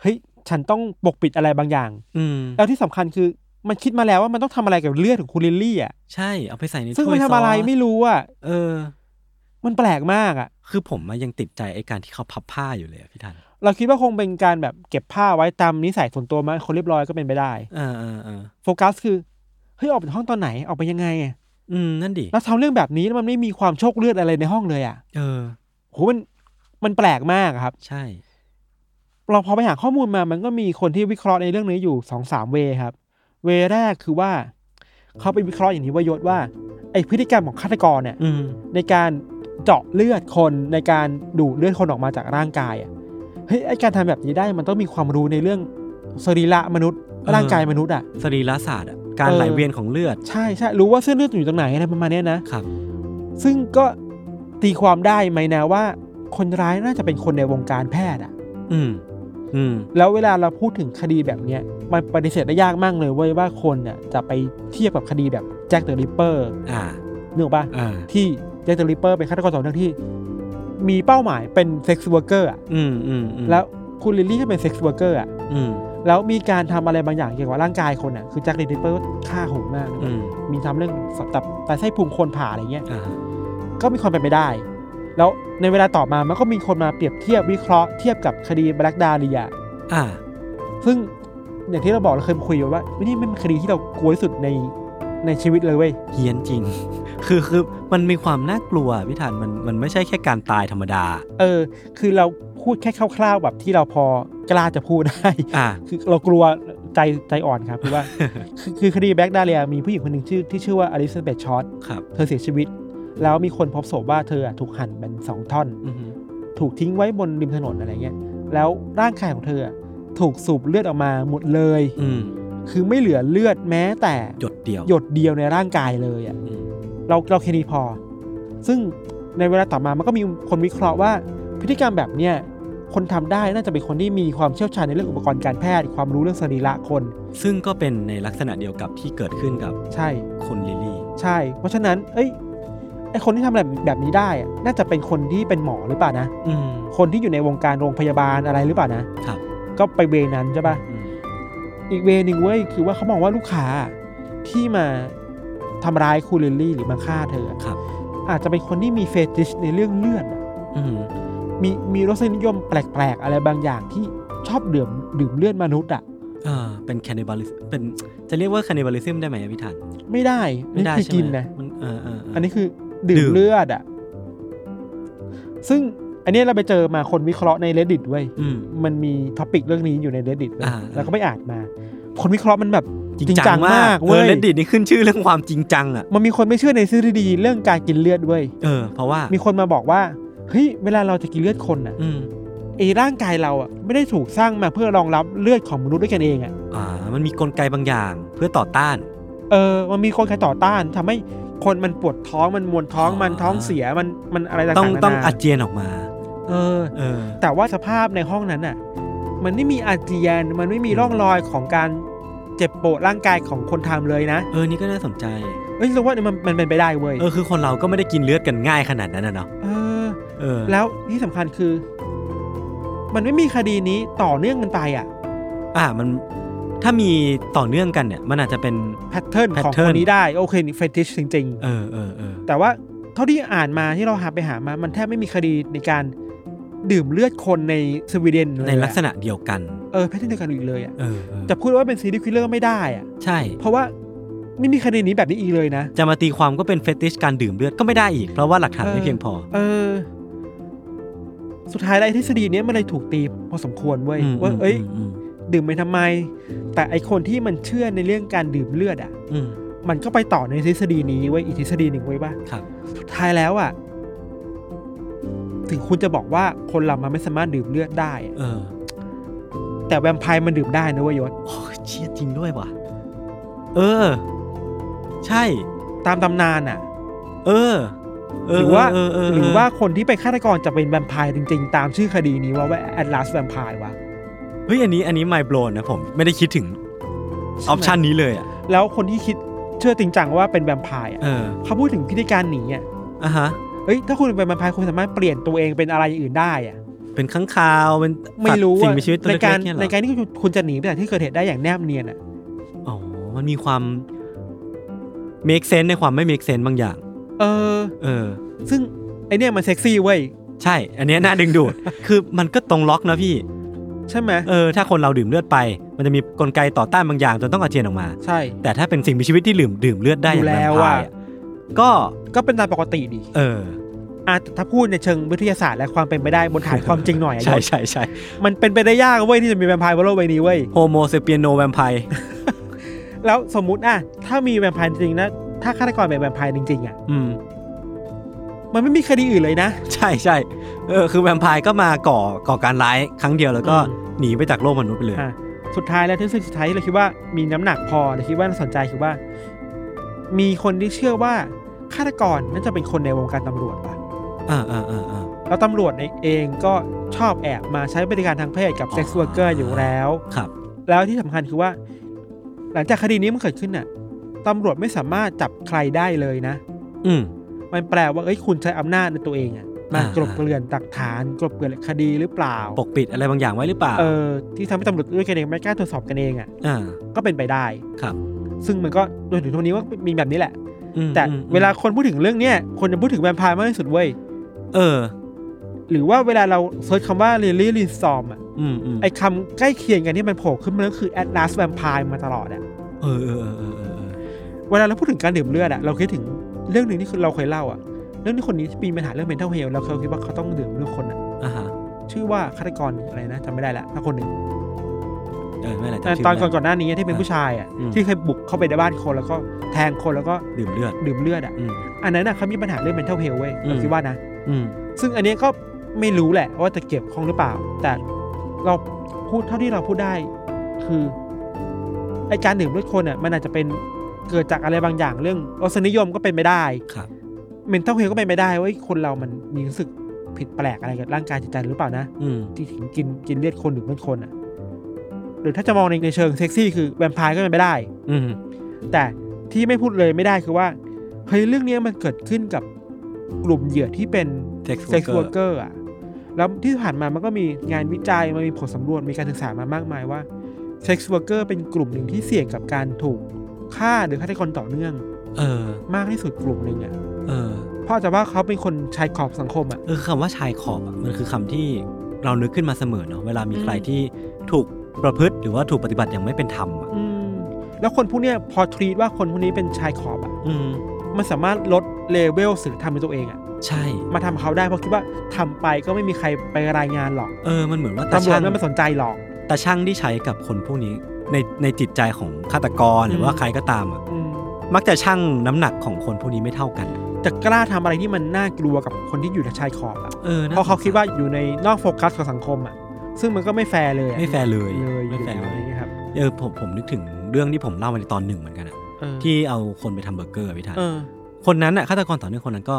เฮ้ย ฉันต้องปกปิดอะไรบางอย่าง อืม แล้วที่สำคัญคือ มันคิดมาแล้วว่ามันต้องทำอะไรกับเลือดของคุณลิลลี่อะใช่เอาไปใส่ในซึ่งถ้วมัยนทำอะไรซสไม่รู้อะเออ มันแปลกมากอะ คือผมอะยังติดใจไอ้การที่เขาพับผ้าอยู่เลยอะพี่ทันเราคิดว่าคงเป็นการแบบเก็บผ้าไว้ตามนิสัยส่วนตัวมั้ยคนเรียบร้อยก็เป็นไปได้เออเออเออโฟกัสคือเฮ้ยออกจากห้องตอนไหนออกไปยังไงอะอืมนั่นดิแล้วทำเรื่องแบบนี้แล้วมันไม่มีความโชคเลือดอะไรในห้องเลยอะ เออโหมันมันแปลกมากอะครับ ใช่เราพอไปหาข้อมูลมามันก็มีคนที่วิเคราะห์ในเรื่องนี้อยู่สองสามเวย์ครับ เวย์แรกคือว่าเขาไปวิเคราะห์อย่างนี้ว่ายศว่าไอพฤติกรรมของฆาตกรเนี่ยอืมในการเจาะเลือดคนในการดูดเลือดคนออกมาจากร่างกายอะเฮ้ยไอการทำแบบนี้ได้มันต้องมีความรู้ในเรื่องสรีระมนุษย์ ร่างกายมนุษย์อะสรีระศาสตร์อะการเออไหลเวียนของเลือด ใช่ใช่รู้ว่าเส้นเลือดอยู่ตรงไหนอะไรประมาณเนี้ยนะครับ ซึ่งก็ตีความได้ไหมนะว่า คนร้ายน่าจะเป็นคนในวงการแพทย์อะ อืมอืม แล้วเวลาเราพูดถึงคดีแบบเนี้ยมันปฏิเสธได้ยากมากเลยเว้ยว่าคนเนี่ยจะไปเทียบกับคดีแบบแจ็คเดอะริปเปอร์อ่านึกออกปะอ่าที่แจ็คเดอะริปเปอร์เป็นฆาตกรต่อเนื่องที่ มีเป้าหมายเป็น sex worker อะอืมอืมอืมแล้วคุณลิลลี่ก็เป็น sex worker อะอืมแล้วมีการทำอะไรบางอย่างเกี่ยวกับร่างกายคนอะคือแจ็คเดอะริปเปอร์ฆ่าโหดมากนะอืมมีทำเรื่องตับไตไส้พุงคนผ่าอะไรเงี้ยอ่าก็มีความเป็นไปได้ แล้วในเวลาต่อมามันก็มีคนมาเปรียบเทียบวิเคราะห์เทียบกับคดีแบล็กดาเรียอ่า ซึ่งอย่างที่เราบอกเราเคยคุยไว้ว่านี่มันเป็นคดีที่เรากลัวที่สุดในในชีวิตเลยเว้ยเฮี้ยนจริง คือคือมันมีความน่ากลัวพี่ธันมันมันไม่ใช่แค่การตายธรรมดา เออ คือเราพูดแค่คร่าวๆแบบที่เราพอกล้าจะพูดได้อ่าคือเรากลัวใจใจอ่อนครับคือว่าคือคือคดีแบล็กดาเรียมีผู้หญิงคนหนึ่งชื่อที่ชื่อว่าอลิซาเบธชอตครับเธอเสียชีวิต แล้วมีคนพบศพว่าเธออะถูกหั่นเป็นสองท่อนอือหือถูกทิ้งไว้บนริมถนนอะไรเงี้ย แล้วร่างกายของเธออะถูกสูบเลือดออกมาหมดเลยอืมคือไม่เหลือเลือดแม้แต่หยดเดียว หยดเดียวในร่างกายเลยอะอืมเราเราแค่นี้พอ ซึ่งในเวลาต่อมามันก็มีคนวิเคราะห์ว่า พฤติกรรมแบบเนี้ยคนทำได้น่าจะเป็นคนที่มีความเชี่ยวชาญในเรื่องอุปกรณ์การแพทย์ ความรู้เรื่องสรีระคน ซึ่งก็เป็นในลักษณะเดียวกับที่เกิดขึ้นกับ ใช่คุณลิลลี่ ใช่ เพราะฉะนั้น เอ้ย ไอ้คนที่ทำแบบแบบนี้ได้อะน่าจะเป็นคนที่เป็นหมอหรือเปล่านะ อืม คนที่อยู่ในวงการโรงพยาบาลอะไรหรือเปล่านะครับ ก็ไป way นั้นใช่ปะอืมอีก way นึงเว้ยคือว่าเขามองว่าลูกค้าที่มาทำร้ายคุณลิลลี่หรือมาฆ่าเธออะครับ อาจจะเป็นคนที่มี fetish ในเรื่องเลือดอะอืมมีมีรสนิยมแปลกๆ อะไรบางอย่างที่ชอบดื่มดื่มเลือดมนุษย์อะอ่าเป็น cannibalistเป็นจะเรียกว่า cannibalism ได้ไหมอะพี่ธันไม่ได้ไม่ได้นี่คือใช่ไหมกินนะ มันเออเออเอออันนี้คือ ดื่ดื่มมเลือดอะ ซึ่งอันนี้เราไปเจอมาคนวิเคราะห์ใน reddit เว้ยอืมมันมี topic เรื่องนี้อยู่ใน reddit เว้ยอ่าแล้วก็ไปอ่านมา คนวิเคราะห์มันแบบจริงจริงจังจังมากเว้เว้ย Reddit นี่ขึ้นชื่อเรื่องความจริงจังอะมันมีคนไม่เชื่อในทฤษฎีเรื่องการกินเลือดเว้ยเออเพราะว่ามีคนมาบอกว่าเฮ้ยเวลาเราจะกินเลือดคนอะอืมไอ้ร่างกายเราอะไม่ได้ถูกสร้างมาเพื่อรองรับเลือดของมนุษย์ด้วยกันเองอะอ่า มันมีกลไกบางอย่างเพื่อต่อต้าน เออ มันมีคนใครต่อต้านทำให้ คนมันปวดท้องมันมวนท้องอ๋อมันท้องเสียมันมันอะไรต่างๆต้องนานาต้องอาเจียนออกมา เออเออ แต่ว่าสภาพในห้องนั้นน่ะ มันไม่มีอาเจียนมันไม่มีร่องรอยของการเจ็บปวดร่างกายของคนทำเลยนะ เออนี่ก็น่าสนใจเอ้ยรู้ว่ามันมันเป็นไปได้เว้ยเออคือคนเราก็ไม่ได้กินเลือดกันง่ายขนาดนั้นนะเนาะเออเออ แล้วที่สำคัญคือ มันไม่มีคดีนี้ต่อเนื่องกันไปอะ อ่ามัน ถ้ามีต่อเนื่องกันเนี่ยมันอาจจะเป็น แพทเทิร์นของค pattern นนี้ได้โอเคนี่ fetish จริงเออเออเออๆแต่ว่าเท่าที่อ่านมาที่เราหาไปหามามันแทบไม่มีคดีในการดื่มเลือดคนในสวีเดนเลยในอะลักษณะเดียวกันเออ pattern เดียวกันอีกเลยอะเออเออจะพูดว่าเป็น serial killer ไม่ได้อะใช่ เพราะว่าไม่มีคดีนี้แบบนี้อีกเลยนะ จะมาตีความก็เป็นเฟติชการดื่มเลือดก็ไม่ได้อีก เพราะว่าหลักฐานไม่เพียงพอ เออ สุดท้ายแล้วไอ้ทฤษฎีเนี้ยมันเลยถูกตีพอสมควรเว้ยอืมว่าเอ้ยอืม ดื่มไปทำไม แต่ไอคนที่มันเชื่อในเรื่องการดื่มเลือดอะ อืมมันก็ไปต่อในทฤษฎีนี้ไว้ยอีกทฤษฎีหนึ่งไว้ยว่าครับสุดท้ายแล้วอะ ถึงคุณจะบอกว่าคนเรามันไม่สามารถดื่มเลือดได้อะเออ แต่แวมไพร์มันดื่มได้นะเว้ยยศโอ้ยเชี่ยจริงด้วยว่ะ เออ ใช่ ตามตำนานอะ เออเหรือว่าเออเออเหรือว่าคนที่เป็นฆาตกรจะเป็นแวมไพร์จริง ๆ ตามชื่อคดีนี้ว่าว่า Atlas Vampire วะเฮ้ยอันนี้อันนี้ไม่โบนนะผมไม่ได้คิดถึง option นี้เลยอะแล้วคนที่คิดเชื่อจริงจังว่าเป็นแวมไพร์อะเออเขาพูดถึงพิธีการหนีอะอะฮะเอ้ยถ้าคุณเป็นแวมไพร์คุณสามารถเปลี่ยนตัวเองเป็นอะไรอย่างอื่นได้อะเป็นข้างคาวเป็นไม่รู้สัตว์สิ่งอะมีชีวิตตัวในเล็การกๆเนี่ยเหรในอการที่คุณคุณจะหนีไปจากที่เกิดเหตุได้อย่างแนบเนียนอะอ๋อมันมีความ make sense ในความไม่ make sense บางอย่าง เออ เออ ซึ่งไอเนี่ยมันเซ็กซี่เว้ย ใช่ อันเนี้ยน่าดึงดูด คือมันก็ตรงล็อกนะพี่ ใช่ไหมเออถ้าคนเราดื่มเลือดไป มันจะมีกลไกต่อต้านบางอย่างจนต้องอาเจียนออกมา ใช่ แต่ถ้าเป็นสิ่งมีชีวิตที่ดื่มดื่มเลือดได้อย่างอยู่แวแล้มวไพอะร์อะก็ก็เป็นตามปกติดี เอออะถ้าพูดในเชิงวิทยาศาสตร์และความเป็นไปได้บนฐานความจริงหน่อยอะใช่ยศใช่ใช่มันเป็นไปได้ยากเว้ยที่จะมีแวมไพร์บนโลกใบนี้เว้ย Homo sapiens no vampire แล้วสมมุติอะถ้ามีแวมไพร์จริงๆนะถ้าฆาตกรเป็นแวมไพร์จริงๆอะอื มมันไม่มีคดีอื่นเลยนะ ใช่ใช่เออคือแวมไพร์ก็มาก่อก่อการร้ายครั้งเดียวแล้วก็อืมหนีไปจากโลกมนุษย์ไปเลย อะสุดท้ายแล้วทฤษฎีสุดท้ายที่เราคิดว่ามีน้ำหนักพอเราคิดว่าน่าสนใจคือว่า มีคนที่เชื่อว่าฆาตกรน่าจะเป็นคนในวงการตำรวจว่ะอ่าอ่าอ่าอ่า แล้วตำรวจเองก็ชอบแอบมาใช้บริการทางเพศกับอ๋อ เซ็กซ์ r ว r ร์เกอร์อยู่แล้ว ครับ แล้วที่สำคัญคือว่า หลังจากคดีนี้มันเกิดขึ้นน่ะตำรวจไม่สามารถจับใครได้เลยนะ อืม มันแปลว่าเอ้ยคุณใช้อำนาจในตัวเองอะมาอ่ากลบเกลื่อนหลักฐาน กลบเกลื่อนคดีหรือเปล่า ปกปิดอะไรบางอย่างไว้หรือเปล่า เออที่ทำให้ตำรวจด้วยกันเองไม่กล้าตรวจสอบกันเองอะอ่าก็เป็นไปได้ครับ ซึ่งมันก็โดยถึงทุกวันนี้ว่ามีแบบนี้แหละอืมแต่อืมเวลาคนพูดถึงเรื่องเนี้ยคนจะพูดถึงแวมไพร์มากที่สุดเว้ยเออ หรือว่าเวลาเรา search คำว่าลิลลี่ ลินเดสตรอมอะอืมอืมไอ้คำใกล้เคียงกันที่มันโผล่ขึ้นมาก็คือ Atlas Vampire มาตลอดอะเออเออเออเออเออเออเวลาเราพูดถึงการดื่มเลือดอะเราคิดถึง เรื่องหนึ่งที่คือเราเคยเล่าอะ เรื่องที่คนนี้ที่มีปัญหาเรื่อง mental health เราเคยคิดว่าเขาต้องดื่มเลือดคนอะอ่าฮะชื่อว่าฆาตกรอะไรนะจำไม่ได้ละถ้าคนหนึ่งเออไม่เป็นไรตอนจำชื่ตอนไม่ได้ก่อนๆหน้านี้ที่เป็นผู้ชายอะอืมที่เคยบุกเข้าไปในบ้านคนแล้วก็แทงคนแล้วก็ดื่มเลือดดื่มเลือดอะอืมอันนั้นอะเขามีปัญหาเรื่อง mental health เว้ยเราอืมคิดว่านะอืมซึ่งอันนี้ก็ไม่รู้แหละว่าจะเกี่ยวข้องหรือเปล่า แต่เราพูดเท่าที่เราพูดได้ คือไอการดื่มเลือดคนอะมันอาจจะเป็น เกิดจากอะไรบางอย่างเรื่องรสนิยมก็เป็นไปได้ครับ mental health ก็เป็นไปได้ว่าคนเรามันมีรู้สึกผิดแปลกอะไรกับร่างกายจิตใจหรือเปล่านะอืมที่ถึงกินกินเลือดคนดื่มเลือดคนอะ หรือถ้าจะมองในในเชิงเซ็กซี่คือแวมไพร์ก็เป็นไปได้ อืมแต่ที่ไม่พูดเลยไม่ได้คือว่าเฮ้ยเรื่องเนี้ยมันเกิดขึ้นกับกลุ่มเหยื่อที่เป็น Sex เซ็กซ์ worker วอร์เกอร์อะแล้วที่ผ่านมามันก็มีงานวิจัยมันมีผลสำรวจมีการศึกษามามากมายว่า sex worker เป็นกลุ่มหนึ่งที่เสี่ยงกับการถูก ฆ่าหรือฆาตกรต่อเนื่อง เออ มากที่สุดกลุ่มหนึ่งอะเออเพราะจะว่าเขาเป็นคนชายขอบสังคมอะเออคำว่าชายขอบอะมันคือคำที่เรานึกขึ้นมาเสมอเนาะเวลามีอืมใครที่ถูกประพฤติหรือว่าถูกปฏิบัติอย่างไม่เป็นธรรมอะอืมแล้วคนพวกเนี้ยพอทรีตว่าคนพวกนี้เป็นชายขอบอะอืมมันสามารถลดเลเวลสื่อทำในตัวเองอะใช่ มาทำเขาได้เพราะคิดว่าทำไปก็ไม่มีใครไปรายงานหรอก เออ มันเหมือนว่าตาตำรวจช่างไม่มาสนใจหรอตาชั่งที่ใช้กับคนพวกนี้ ในในจิตใจของฆาตกรหรือว่าอืมใครก็ตามอะอืมมักจะชั่งน้ำหนักของคนพวกนี้ไม่เท่ากันจะกล้าทำอะไรที่มันน่ากลัวกับคนที่อยู่ในชายขอบอะเออน่เพราะเขาคิดว่าอยู่ในนอกโฟกัสของสังคมอะซึ่งมันก็ไม่แฟร์เลยอะไม่แฟร์เลยเลยไม่แฟร์อยู่เลยอะไรอย่างเงี้ยครับเออผมผมนึกถึงเรื่องที่ผมเล่ามาในตอนหนึ่งเหมือนกันอะเออที่เอาคนไปทำเบอร์เกอร์อะพี่ทันเออคนนั้นอะฆาตกรต่อเนื่องคนนั้นก็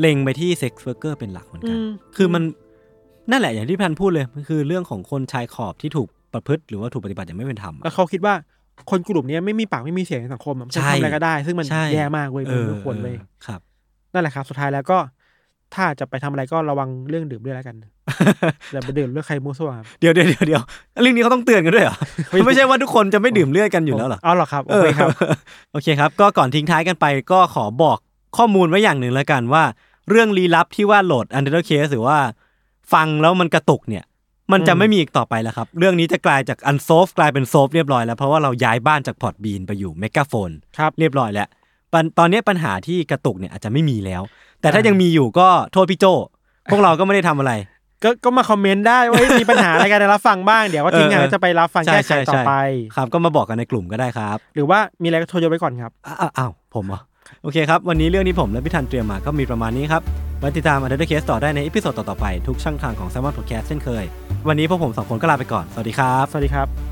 เล็งไปที่ sex worker เป็นหลักเหมือนกันอืมคือมันนั่นแหละอย่างที่พันพูดเลยมันคือเรื่องของคนชายขอบที่ถูก ประพฤติหรือว่าถูกปฏิบัติอย่างไม่เป็นธรรมอะแล้วเขาคิดว่าคนกลุ่มเนี้ยไม่มีปากไม่มีเสียงในสังคมอะมันจะใช่ทำอะไรก็ได้ ซึ่งมันใช่แย่มากเว้ยเอมันอไม่ควรเว้ยออครับนั่นแหละครับ สุดท้ายแล้วก็ ถ้าจะไปทำอะไรก็ระวังเรื่องดื่มด้วยแล้วกันอย่าไปดื่มเรื่องใครมั่วซั่วครับเดี๋ยวเดี๋ยวเดี๋ยวเดี๋ยวเรื่องนี้เขาต้องเตือนกันด้วยเหรอไม่ใช่ว่าทุกคนจะไม่ดื่มเลือดกันอยู่แล้วเหรอเอาหรอครับเอโออเคครับ โอเคครับ ก็ก่อนทิ้งท้ายกันไปก็ขอบอกข้อมูลไว้อย่างหนึ่งแล้วกันว่า เรื่องลี้ลับที่ว่าโหลด Under Case หรือว่า ฟังแล้วมันกระตุกเนี่ย มันจะอืมไม่มีอีกต่อไปแล้วครับ เรื่องนี้จะกลายจาก unsolved กลายเป็น solved เรียบร้อยแล้ว เพราะว่าเราย้ายบ้านจาก Podbean ไปอยู่ Megaphone ครับเรียบร้อยแล้วปัญตอนนี้ปัญหาที่กระตุกเนี่ยอาจจะไม่มีแล้ว แต่ถ้าอ่ายัยังมีอยู่ก็โทษพี่โจพวกเราก็ไม่ได้ทำอะไร ก็ก็มาคอมเมนต์ได้ว่าเฮ้ยมีปัญหาอะไรกันรับฟังบ้างเดี๋ยวก็ทิ้งงานเออแล้วจะไปรับฟังใช่แก้ไขใช่ต่อใช่ไป ครับก็มาบอกกันในกลุ่มก็ได้ครับ หรือว่ามีอะไรก็โทษโยนไว้ก่อนครับอ้าวอ้าวผมเหรอ โอเคครับ วันนี้เรื่องที่ผมและพี่ทันเตรียมมาก็มีประมาณนี้ครับไว้ติดตามอันเดอร์เคสต่อได้ใน episode ต่อๆไปทุกช่องทางของ Salmon Podcast เช่นเคย วันนี้พวกผมสองคนก็ลาไปก่อน สวัสดีครับ สวัสดีครับ